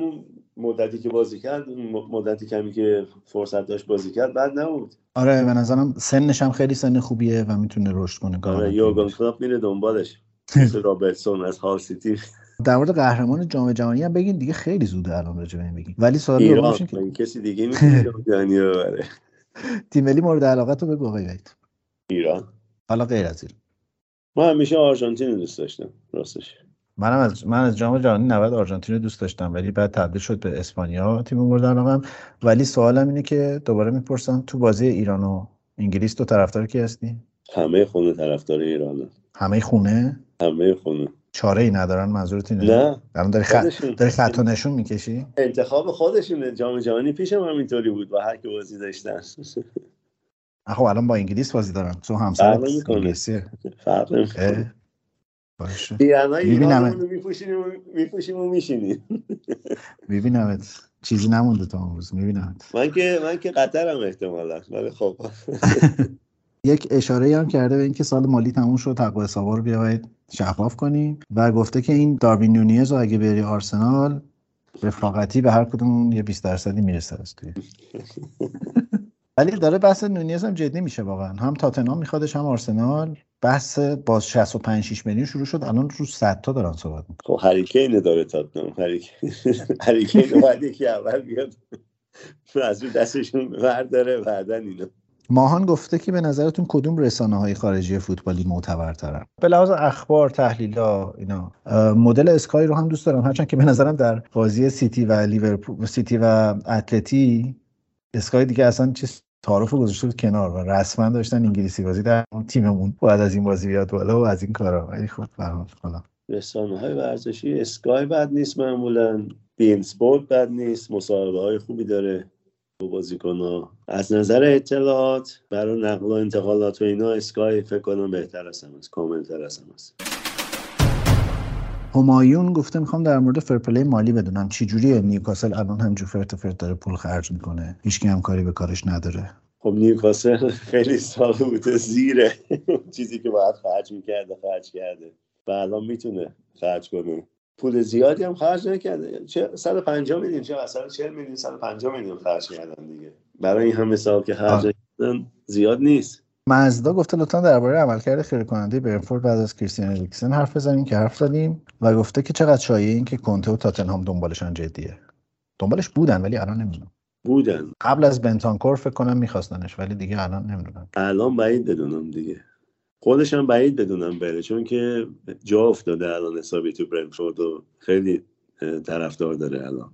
مدتی که بازی کرد مدتی کمی که فرصت داشت بازی کرد بعد نبود. آره به نظرم سنش هم خیلی سن خوبیه و می‌تونه رشد کنه. آره باشه. کلوپ میره دنبالش. مثل رابرتسون از هال سیتی. در مورد قهرمان جام جهانی هم بگین دیگه خیلی زوده الان راجع به این بگین ولی سوال ایران این که کسی دیگه می‌تونه جام جهانی رو ببره. تیم ملی مورد علاقت رو بگو آقای ایران. حالا غیر از این. ما همیشه آرژانتین رو دوست داشتم راستش. منم از من از جام جهانی 90 آرژانتین رو دوست داشتم ولی بعد تبدیل شد به اسپانیا تیم مورد علاقم ولی سوالم اینه که دوباره می‌پرسم تو بازی ایران و انگلیس تو طرفدار کی هستی؟ همه خونه طرفدار ایرانه. همه خونه؟ همه خونه. چاره ای ندارن منظورت اینه؟ نه. الان داری خط. داری خط و نشون می‌کشی؟ انتخاب خودشونه. جام جهانی پیشم همینطوری بود و هر کی بازی داشتن. خب الان با انگلیس بازی دارن. تو همسر. انگلیسیه فرق اه، نمی‌کنه باشه می‌بینم. میپوشیم و میشینیم. میبینمت. چیزی نمونده تا اون روز میبینمت. من که من که قطرم احتمالا ولی خب. یک اشاره هم کرده به اینکه سال مالی تموم شد حق حسابا رو بیاید شفاف کنیم و گفته که این داروین نونیز رو اگه بری آرسنال رفاقتی به هر کدوم یه 20 درصدی می‌رسه از توی. ولی داره بحث نونیز هم جدی میشه واقعا. هم تاتنهام میخوادش هم آرسنال. بحث باز 65 6 میلیون شروع شد. الان رو 100 تا دارن صحبت می‌کنن. خب هریکین داره تاتنام هریکین باید یکی اول بیاد. از رو دستشون برداره بعدن اینا ماهان گفته که به نظرتون کدوم رسانه های خارجی فوتبالی معتبرترن؟ به لحاظ اخبار تحلیلا اینا. مدل اسکای رو هم دوست دارم. هرچند که به نظرم در بازی سیتی و لیورپول سیتی و اتلتی اسکای دیگه اصلا چیز تعارف گذاشته بود کنار و رسما داشتن انگلیسی بازی. در اون تیممون باید از این بازی بیاد بالا و از این کارا. ولی خب به هر حال حالا. رسانه های ورزشی Sky بد نیست معمولا. beIN Sport بد نیست. مصاحبه های خوبی داره. با بازیکن از نظر اطلاعات برای نقل و انتقالات و اینا Sky فکر کنم بهتر از هم است کاملتر از هم است. همایون گفته می‌خوام در مورد fair play مالی بدونم چی جوریه. نیوکاسل الان همینجور فرت فرت داره پول خرج می‌کنه. هیچ هم کاری به کارش نداره. خب نیوکاسل خیلی سال بوده زیره چیزی که باید خرج می‌کرده خرج کرده. و الان می‌تونه خرج کنه. پول زیادی هم خرج نکرده. چه 150 میلیون چه 140 میلیون 150 میلیون خرج کردن دیگه. برای این همه سال که خرج آره. کردن زیاد نیست. مزدا گفته لطفا درباره عملکرد خیره کننده برنفورد بعد از کریستیان اریکسن حرف بزنیم که حرف زدیم و گفته که چقدر شایعه این که کنته و تاتنهام دنبالشان جدیه. دنبالش بودن ولی الان نمی‌دونم. بودن. قبل از بنتانکور فکر کنم میخواستنش ولی دیگه الان نمی‌دونم. الان بعید بدونم دیگه. خودش هم بعید بدونم بره چون که جا افتاده الان حسابی تو برنفورد و خیلی طرفدار داره الان.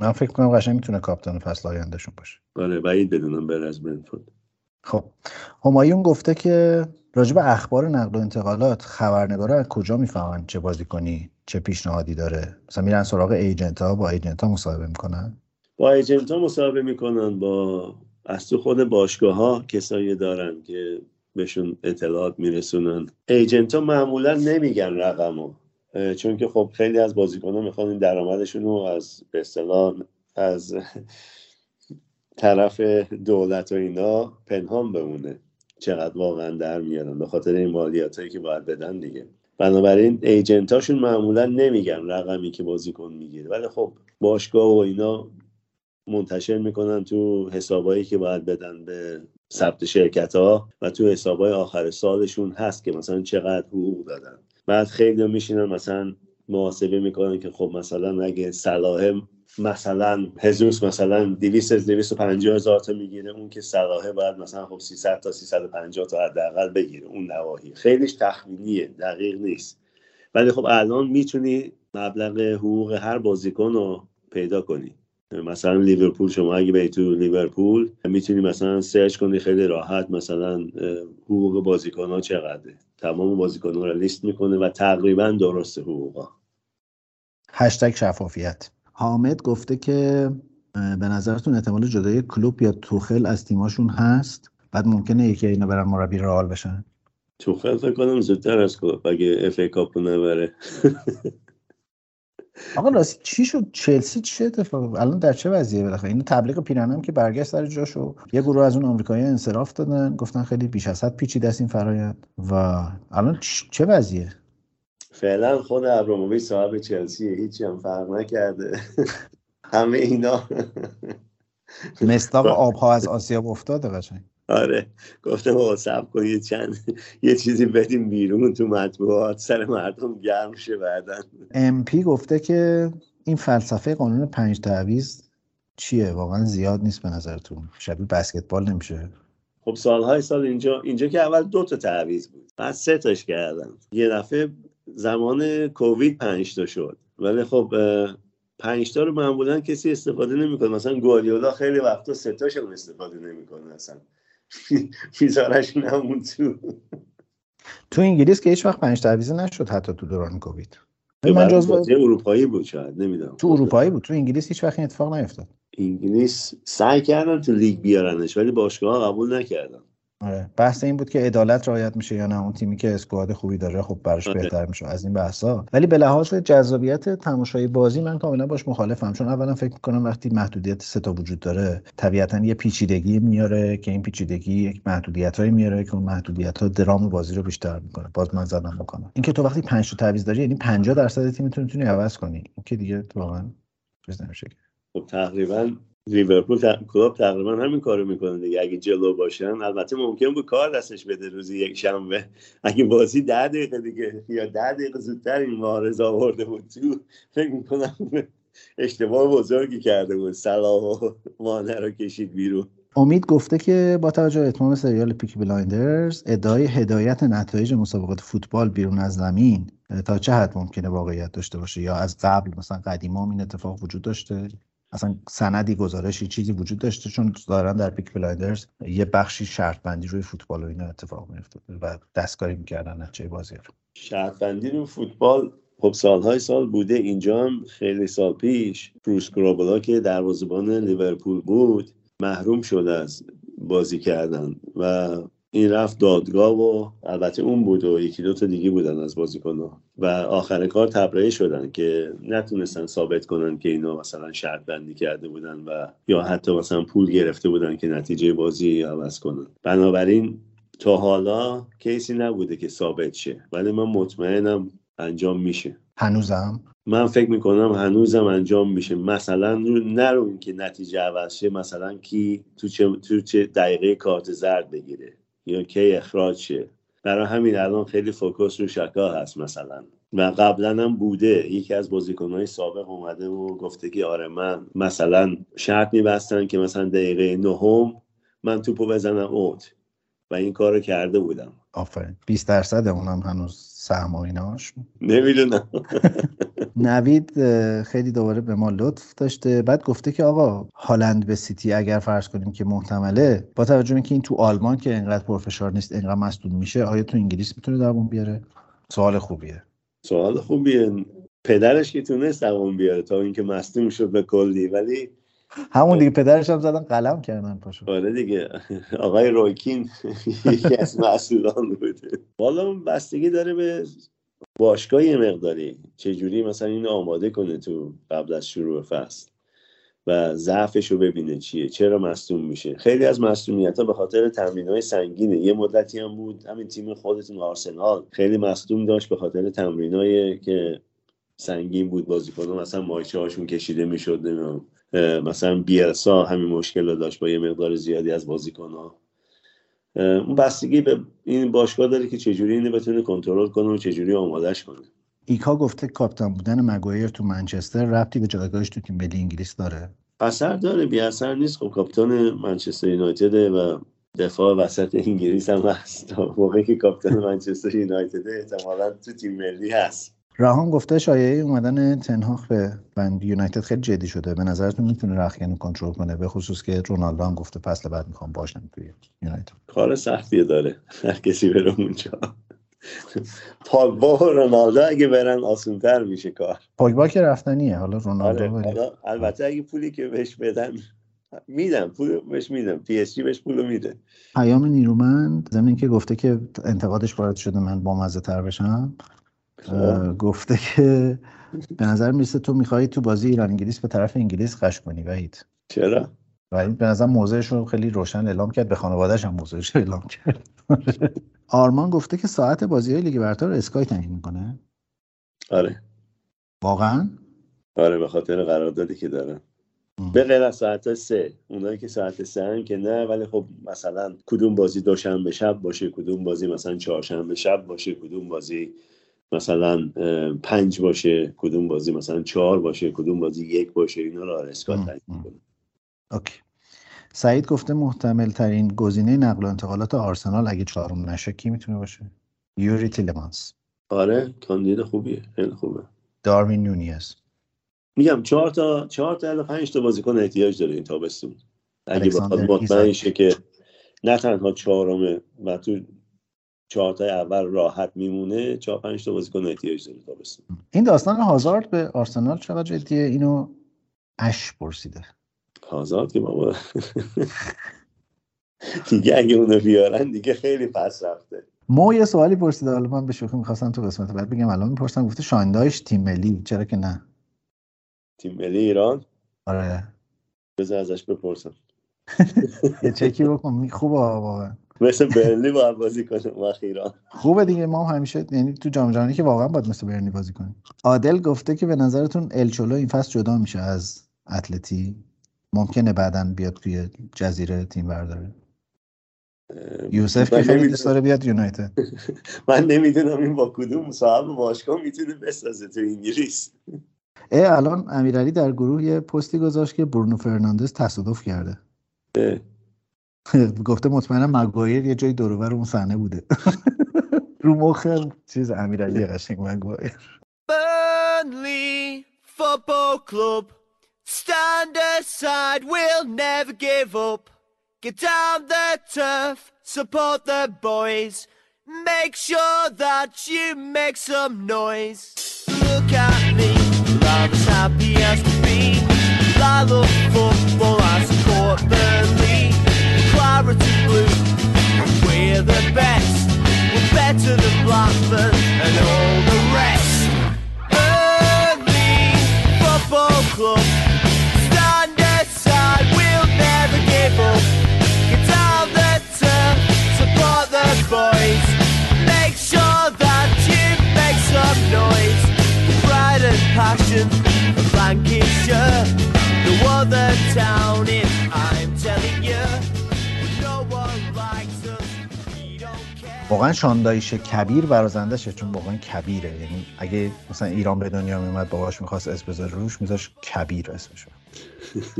من فکر کنم قشنگ می‌تونه کاپیتان فصل آیندهشون باشه. آره بعید بدونم بره از برنفورد. خب همایون گفته که راجع به اخبار نقل و انتقالات خبرنگارا از کجا می‌فهمن چه بازیکنی چه پیشنهادی داره؟ مثلا میرن سراغ ایجنت ها با ایجنت ها مصاحبه می‌کنن؟ با ایجنت ها مصاحبه می‌کنن با از تو خود باشگاه ها کسایی دارن که بهشون اطلاعات میرسونن. ایجنت ها معمولا نمیگن رقمو چون که خب خیلی از بازیکن ها می‌خوان این درآمدشون رو از اصطلاح از طرف دولت و اینا پنهان بمونه. چقدر واقعا در میارن؟ به خاطر این مالیات هایی که باید بدن دیگه. بنابراین ایجنت هاشون معمولا نمیگن رقمی که بازیکن می‌گیره. ولی خب باشگاه و اینا منتشر می‌کنن تو حسابایی که باید بدن به ثبت شرکت ها و تو حسابای آخر سالشون هست که مثلا چقدر حقوق دادن. بعد خیلی میشینن مثلا محاسبه می‌کنن که خب مثلا اگه صلاح مثلا هزوس مثلا 200 از 250 هزار تا می‌گیره اون که صلاحه باید مثلا خب 300 تا 350 تا حداقل بگیره. اون نواحی. خیلیش تخمینیه. دقیق نیست. ولی خب الان می‌تونی مبلغ حقوق هر بازیکن رو پیدا کنی. مثلا لیورپول شما اگه بری تو لیورپول می‌تونی مثلا سرچ کنی خیلی راحت مثلا حقوق بازیکن ها چقدره. تمام بازیکن ها رو لیست می‌کنه و تقریبا درسته حقوقا. هشتگ شفافیت. حامد گفته که به نظرتون احتمال جدای کلوب یا توخل از تیماشون هست؟ بعد ممکنه یکی اینا برن مربی رئال بشن. توخل فکر کنم زودتر از کلوب اگه اف ای کاپو نبره. آقا راستی چی شد؟ چلسی چه اتفاق؟ الان در چه وضعیه بالاخره؟ این تبلیغ پیرنم که برگشت سر جاشو یه گروه از اون آمریکایی انصراف دادن گفتن خیلی بیش از حد پیچیده است این فرایند و الان چه وضعیه؟ فعلا خود ابراموویچ صاحب چلسی هیچی هم فرق نکرده. همه اینا. مستاق آبها از آسیاب افتاده قشنگ. آره. گفتم آقا صبر کن یه چند یه چیزی بدیم بیرون تو مطبوعات. سر مردم گرم شه بعدن ام پی گفته که این فلسفه قانون پنج تعویض چیه؟ واقعا زیاد نیست به نظرتون. شبیه بسکتبال نمیشه. خب سالهای سال اینجا اینجا که اول دو تا تعویض بود. بعد سه تاش کردن. یه دفعه زمان کووید پنج تا شد. ولی خب پنج تا رو معمولا کسی استفاده نمی‌کنه. مثلا گواردیولا خیلی وقتا سه تاشون استفاده نمی‌کنه اصلا. میذارشون همون تو. تو انگلیس که هیچ وقت پنج تعویض نشد حتی تو دوران کووید من جزو اروپایی بود شاید نمی‌دونم. تو اروپایی بود تو انگلیس هیچ وقت این اتفاق نیفتاد. انگلیس سعی کردن تو لیگ بیارنش ولی باشگاه قبول نکردن. آره. بحث این بود که عدالت رعایت میشه یا نه؟ اون تیمی که اسکواد خوبی داره خب براش آره. بهتر میشه از این بحثا. ولی به لحاظ جذابیت تماشای بازی من کاملا باش مخالفم. چون اولا فکر می‌کنم وقتی محدودیت سه تا وجود داره طبیعتا یه پیچیدگی میاره که این پیچیدگی یک محدودیت میاره که اون محدودیت ها درام بازی رو بیشتر می‌کنه. باز من زدم بکنم اینکه تو وقتی 5 تا تعویض داری یعنی 50 درصد تیمتون می‌تونی عوض کنی. این که دیگه واقعا چیز نمیشه خب تقریبا لیورپول کلوپ تقریبا همین کارو می‌کنه دیگه. اگه جلو باشن البته ممکن بود کار دستش بده روزی یک شنبه. اگه بازی ده دقیقه دیگه یا ده دقیقه زودتر این مبارز آورده بود تو فکر می‌کنم اشتباه بزرگی کرده بود. صلاح و مانه رو کشید بیرون. امید گفته که با توجه به اتمام سریال Peaky Blinders ادعای هدایت نتایج مسابقات فوتبال بیرون از زمین تا چه حد ممکنه واقعیت داشته باشه؟ یا از قبل مثلا قدیما این اتفاق وجود داشته؟ اصلا سندی گزارشی چیزی وجود داشته چون دارن در Peaky Blinders یه بخشی شرط بندی روی فوتبال و اینا اتفاق میفته و دستکاری می‌کردن نتیجه بازی رو. شرط بندی رو فوتبال خب سالهای سال بوده اینجا هم خیلی سال پیش بروس گروبلار که دروازه‌بان لیورپول بود محروم شد از بازی کردن و این رفت دادگاه و البته اون بود و یکی دو تا دیگه بودن از بازیکن‌ها. و آخر کار تبرئه شدن که نتونستن ثابت کنن که اینا مثلا شرط بندی کرده بودن و یا حتی مثلا پول گرفته بودن که نتیجه بازی عوض کنن. بنابراین تا حالا کیسی نبوده که ثابت شه. ولی من مطمئنم انجام میشه. هنوزم؟ من فکر می‌کنم هنوزم انجام میشه. مثلا رو نه رو که نتیجه عوض شه مثلا کی تو چه, تو چه دقیقه کارت زرد بگیره. یا کی اخراج شه برای همین الان خیلی فوکس رو شکا هست مثلا. و قبلا هم بوده. یکی از بازیکنهای سابق اومده و گفته که آره من مثلا شرط میبستن که مثلا دقیقه نهم من توپو بزنم اوت. و این کار رو کرده بودم. آفرین. 20 درصد اونم هنوز سهم و ایناش؟ نمی‌دونم. نوید خیلی دوباره به ما لطف داشته. بعد گفته که آقا هالند به سیتی اگر فرض کنیم که محتمله با توجه به اینکه این تو آلمان که انقدر پرفشار نیست انقدر مصدوم میشه آیا تو انگلیس می‌تونه دووم بیاره؟ سوال خوبیه. سوال خوبیه. پدرش که تونست دوام بیاره تا اینکه مصدوم شد به کلی ولی همون دیگه پدرش هم زدن قلم کردن پاشو. آره دیگه. آقای رویکین یکی از مسئولان بوده. والا بستگی داره به باشگاه یه مقداری چجوری مثلا اینو آماده کنه تو قبل از شروع فصل و ضعفش رو ببینه چیه چرا مصدوم میشه. خیلی از مصدومیت ها به خاطر تمرین های سنگینه. یه مدتی هم بود همین تیم خودتون آرسنال خیلی مصدوم داشت به خاطر تمرین که سنگین بود بازیکن مثلا مایچه هاشون کشیده می‌شد مثلا بیلسا همین مشکل داشت با یه مقدار زیادی از بازیکن ها اون بستگی به این باشگاه داره که چجوری اینو بتونه کنترل کنه و چجوری آمادش کنه. ایکا گفته کاپیتان بودن مگوایر تو منچستر ربطی به جایگاهش تو تیم ملی انگلیس داره. اثر داره بی اثر نیست. خب کاپیتان منچستر یونایتد و دفاع وسط انگلیس هم هست. موقعی که کاپیتان منچستر یونایتد احتمالا تو تیم ملی هست. راهان گفته شایعه اومدن تن هاخ به من یونایتد خیلی جدی شده. به نظرتون می‌تونه رخکن کنترل کنه؟ به خصوص که رونالدو هم گفته فصل بعد می‌خوام باشم توی یونایتد. کار سختیه داره. هر کسی بره اونجا. پوگبا و رونالدو اگه برن آسونتر میشه کار. پوگبا که رفتنیه. حالا رونالدو آره البته اگه پولی که بهش بدن میدم. پول بهش میدم. PSG بهش پولو میده. پیام نیرومند ضمن اینکه گفته که انتقادش وارد شده من با مزه تر بشم. گفته که به نظر می‌رسه تو میخوایی تو بازی ایران انگلیس به طرف انگلیس قش کنی وحید. چرا؟ وحید به نظر موضعش رو خیلی روشن اعلام کرد به خانوادهش هم موضعش رو اعلام کرد. آرمان گفته که ساعت بازی های لیگ برتر رو اسکای تعیین می‌کنه. آره. واقعا؟ آره به خاطر قراردادی که دارن به غیر از ساعت سه. اونایی که ساعت سه هم که نه ولی خب مثلا کدوم بازی دوشنبه شب باشه کدوم بازی مثلا چهارشنبه شب باشه کدوم بازی مثلا پنج باشه کدوم بازی مثلا چهار باشه کدوم بازی یک باشه اینا رو اسکات ام، تعیین. می‌کنه. اوکی سعید گفته محتمل ترین گزینه نقل و انتقالات آرسنال اگه چهارم نشه کی می‌تونه باشه یوری تیلمانس آره کاندید خوبیه خیلی خوبه داروین نونیز میگم چهار تا چهار تا پنج تا بازیکن احتیاج داره این تابستون اگه بخواد. مطمئن شه که نه تنها چهارمه و تو چهار تا اول راحت میمونه چهار پنج تا بازیکن احتیاج داره تابستون. این داستان هازارد به آرسنال چقدر جدیه؟ اینو اش پرسیده. هازارد که بابا. دیگه اگه اونو بیارن دیگه خیلی پس رفته. مو یه سوالی پرسیده حالا من به شوخی می‌خواستم تو قسمت بعد بگم الان می‌پرسم گفته شاندایش تیم ملی چرا که نه؟ تیم ملی ایران؟ آره. بذار ازش بپرسم. یه چکی بکن خوبه واقعا. مثل برنلی باید بازی وقت ایران خوبه دیگه ما هم همیشه یعنی تو جام جهانی که واقعا باید مثل برنی بازی کنیم. عادل گفته که به نظرتون الچولو این فصل جدا میشه از اتلتی؟ ممکنه بعدا بیاد توی جزیره تیم برداره. یوسف که خیلی. دوست داره بیاد یونایتد. من نمی‌دونم این با کدوم صاحب باشگاه می‌تونه بسازه تو انگلیس. اه الان امیرعلی در گروه یه پستی گذاشت که برونو فرناندز تصادف کرده. گفته مطمئنم مگوایر یه جای دور و بر اون صحنه بوده رو مخ چیز امیرعلی قشنگ مگوایر Burnley Football Club. Stand aside, we'll never give up. Get down the turf, support the boys. Make sure that you make some noise. Look at me, I'm as happy as can be. I love best. We're better than Blackburn and all the rest. Burnley Football Club. Stand aside, we'll never give up. Get the support the boys. Make sure that you make some noise. Pride and passion Lancashire. No other town واقعا شاندایش کبیر برازندشه چون واقعا کبیره. یعنی اگه مثلا ایران به دنیا میومد باباش می‌خواست اسم بذاره روش میذاش کبیر اسمشو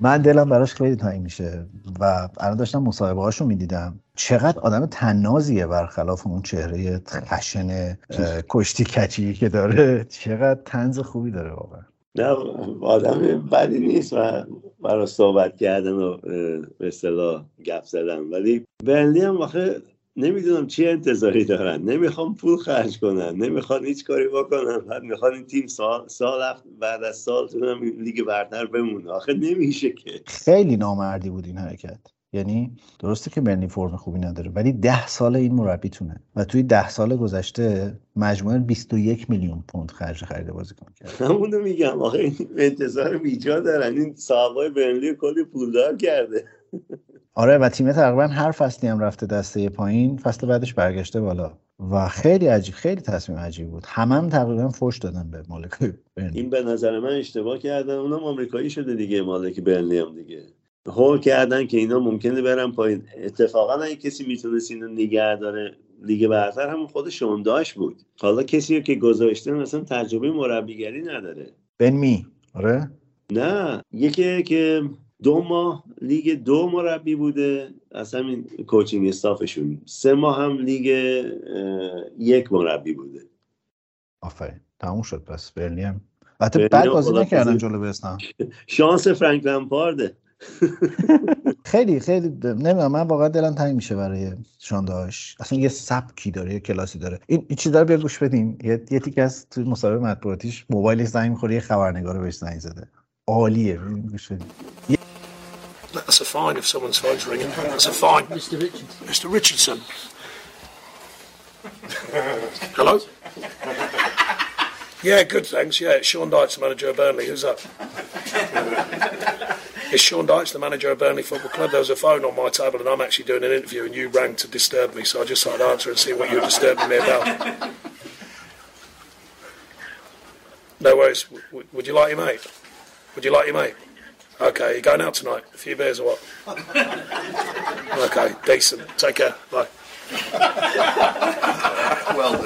من دلم براش خیلی تنگ میشه و الان داشتم مصاحبه هاشو می‌دیدم. چقدر آدم تنازیه برخلاف اون چهره خشن کشتی کچی که داره. چقدر تنز خوبی داره واقعا. نه آدم بدی نیست و برای صحبت کردن و به اصطلاح گپ زدن. ولی برنلی هم واقع نمی‌دونم چی انتظاری دارن. نمی‌خوام پول خرج کنن. نمی‌خوان هیچ کاری بکنن. بعد می‌خوان این تیم سال, سال بعد از سال تو هم لیگ برتر بمونه. آخه نمیشه که. خیلی نامردی بود این حرکت. یعنی درسته که برنی فرم خوبی نداره ولی ده سال این مربیتونه و توی ده سال گذشته مجموعه 21 میلیون پوند خرج خرید بازیکن کرد. همونو میگم آخه این انتظار بیجا دارن. این صاحبای برنلی کلی پولدار کرده. آره و تیم تقریبا هر فصلی هم رفته دسته پایین فصل بعدش برگشته بالا. و خیلی عجیب خیلی تصمیم عجیب بود. همه هم تقریبا فوش دادن به مالک برنلی. این به نظر من اشتباه کردن. اونم آمریکایی شده دیگه مالک برنلی هم دیگه. هول کردن که اینا ممکنه برن پایین. اتفاقا اگه کسی می‌تونست اینو نگه داره لیگ برتر هم خود شونداش بود. حالا کسی که گذاشته مثلا تجربه مربیگری نداره. بن می آره. نه. یکی که دو ماه لیگ دو مربی بوده. از همین کوچینگ استافشون. سه ماه هم لیگ یک مربی بوده. آفرین. تموم شد. پس البته برنلی بعد بازی. نکردن جلو بستن شانس فرانک لمپارده. خیلی خیلی نمی‌دونم من واقعا دلم تنگ میشه برای شانداش اصلا یه سبکی داره یه کلاسی داره این این چیزا رو بیا گوش بدین یه, یه تیکه از تو مصاحبه مطبوعاتیش موبایلش زنگ می‌خوره یه خبرنگار بهش زنگ زده عالیه گوش بدین That's a fine if someone's phone's ringing. That's a fine. Mr. Richardson. Mr. Richardson. Hello? Yeah, good, thanks. Yeah, it's Sean Dyche, the manager of Burnley. Who's that? It's Sean Dyche, the manager of Burnley Football Club. There was a phone on my table and I'm actually doing an interview and you rang to disturb me, so I just thought I'd answer and see what you were disturbing me about. No worries. W- w- would you like your mate? Would you like your mate? Okay, you going out tonight? A few beers or what? Okay, decent. Take care. Bye.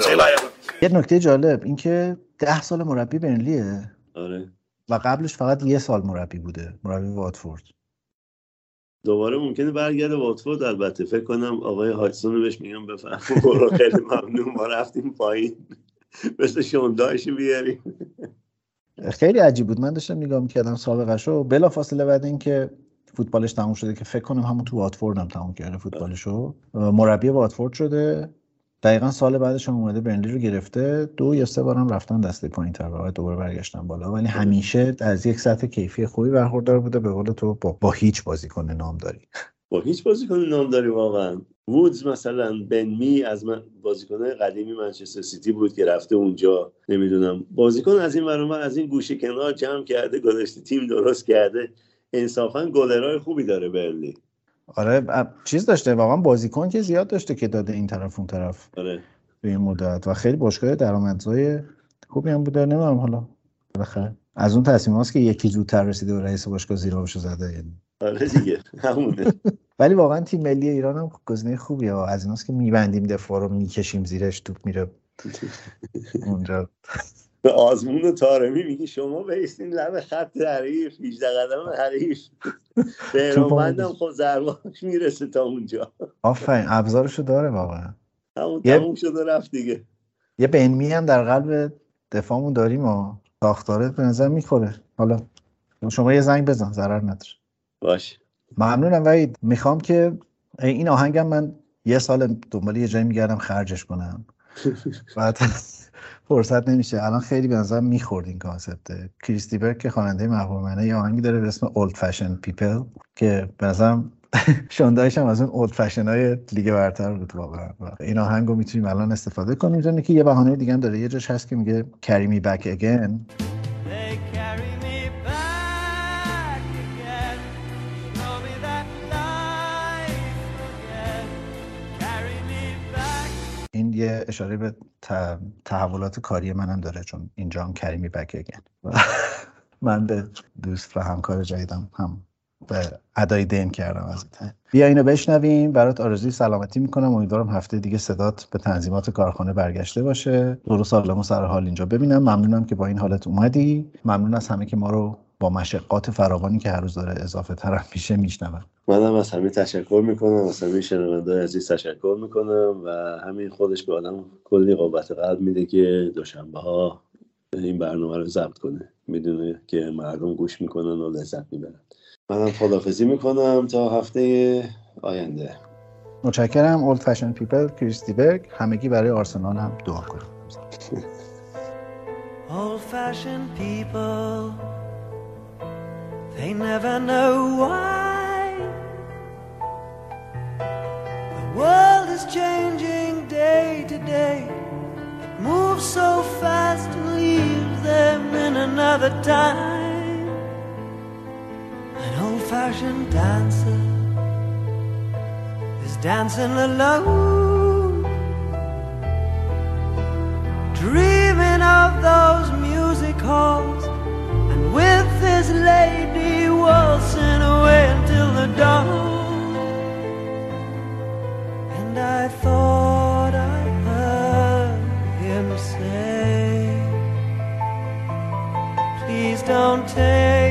See you later. یه نکته جالب اینکه ده سال مربی برنلیه آره و قبلش فقط یه سال مربی بوده مربی واتفورد. دوباره ممکنه برگرده واتفورد البته فکر کنم آقای هاجسون رو بهش میگم بفهم. برو خیلی ممنون. ما رفتیم پایین. مثل شونداش بیاریم. خیلی عجیب بود. من داشتم نگاه می‌کردم سابقش رو بلا فاصله بعد اینکه فوتبالش تموم شده که فکر کنم همون تو واتفورد هم تموم کرده فوتبالشو. مربی واتفورد شده. دقیقا سال بعدش هم اومده برنلی رو گرفته. دو یا سه بارم رفتن دسته پایین تر و دوباره برگشتن بالا. ولی همیشه از یک سطح کیفی خوبی برخوردار بوده. به قول تو با, با هیچ بازیکن نام داری با هیچ بازیکن نام داری واقعا. وودز مثلا بن می از من بازیکن قدیمی منچستر سیتی بود که رفته اونجا. نمی‌دونم. بازیکن از این ورما از این گوشه کنار جمع کرده گذاشته تیم درست کرده. انصافا گلرای خوبی داره برلی آره چیز داشته واقعا بازیکن که زیاد داشته که داده این طرف اون طرف آره. به این مدت و خیلی باشگاه درآمدزای خوبی هم بوده نمی‌دونم حالا. بالاخره از اون تصمیم هاست که یکی زودتر رسیده و رئیس باشگاه زیر آبشو زده یعنی. آره دیگه همونه. ولی واقعا تیم ملی ایران هم گزینه خوبیه. و از ایناست که میبندیم دفاع رو می‌کشیم زیرش توپ میره. اونجا به آزمون و تارمی میگی شما بیستین لب خط حریف 18 قدم حریف. بهرانوندم خب ضرباش می‌رسه تا اونجا. آفرین ابزارشو داره واقعا. همون تموم شده رفت دیگه. یه بنمی هم در قلب دفاعمون داریم و ساختاره به نظر می‌خوره. حالا شما یه زنگ بزن ضرر نداره. باش ممنونم وحید. می‌خوام که این آهنگم من یه سال دنبال یه جایی میگردم خرجش کنم. بعد فرصت نمیشه. الان خیلی به درد می‌خورد این concept. کریس دی برگ که خواننده محبوب منه یه آهنگی داره به اسم Old Fashioned People که به نظرم شان دایش هم از اون old fashion های لیگ برتر بود واقعا. این آهنگ رو می‌تونیم الان استفاده کنیم می‌دونی که یه بهانه دیگه هم داره. یه جاش هست که میگه carry me back اشاره به تحولات کاری منم داره چون اینجا هم کریمی بک اگین من به دوست و همکار جدیدم هم به ادای دین کردم ازت بیا اینو بشنویم. برات آرزوی سلامتی می‌کنم. امیدوارم هفته دیگه صدات به تنظیمات کارخانه برگشته باشه. درو سالم و سر حال اینجا ببینم. ممنونم که با این حالت اومدی. ممنون از همه که ما رو با مشقات فراوانی که هر روز داره اضافه تر میشه میشنون منم از همه تشکر می‌کنم از همه شنونده عزیز تشکر می‌کنم و همین خودش به آدم کلی قوت قلب میده که دوشنبه ها این برنامه رو ضبط کنه. می‌دونه که مردم گوش می‌کنن و لذت می‌برن. منم خدافزی می‌کنم تا هفته آینده. متشکرم اولد فشن پیپل کریستی برگ. همگی برای آرسنال هم دعا کنیم Old fashioned people, they never know why. The world is changing day to day. It moves so fast and leaves them in another time. An old fashioned dancer is dancing alone dreaming of those music halls and with his lady waltzing away until the dawn. And I thought I heard him say, Please don't take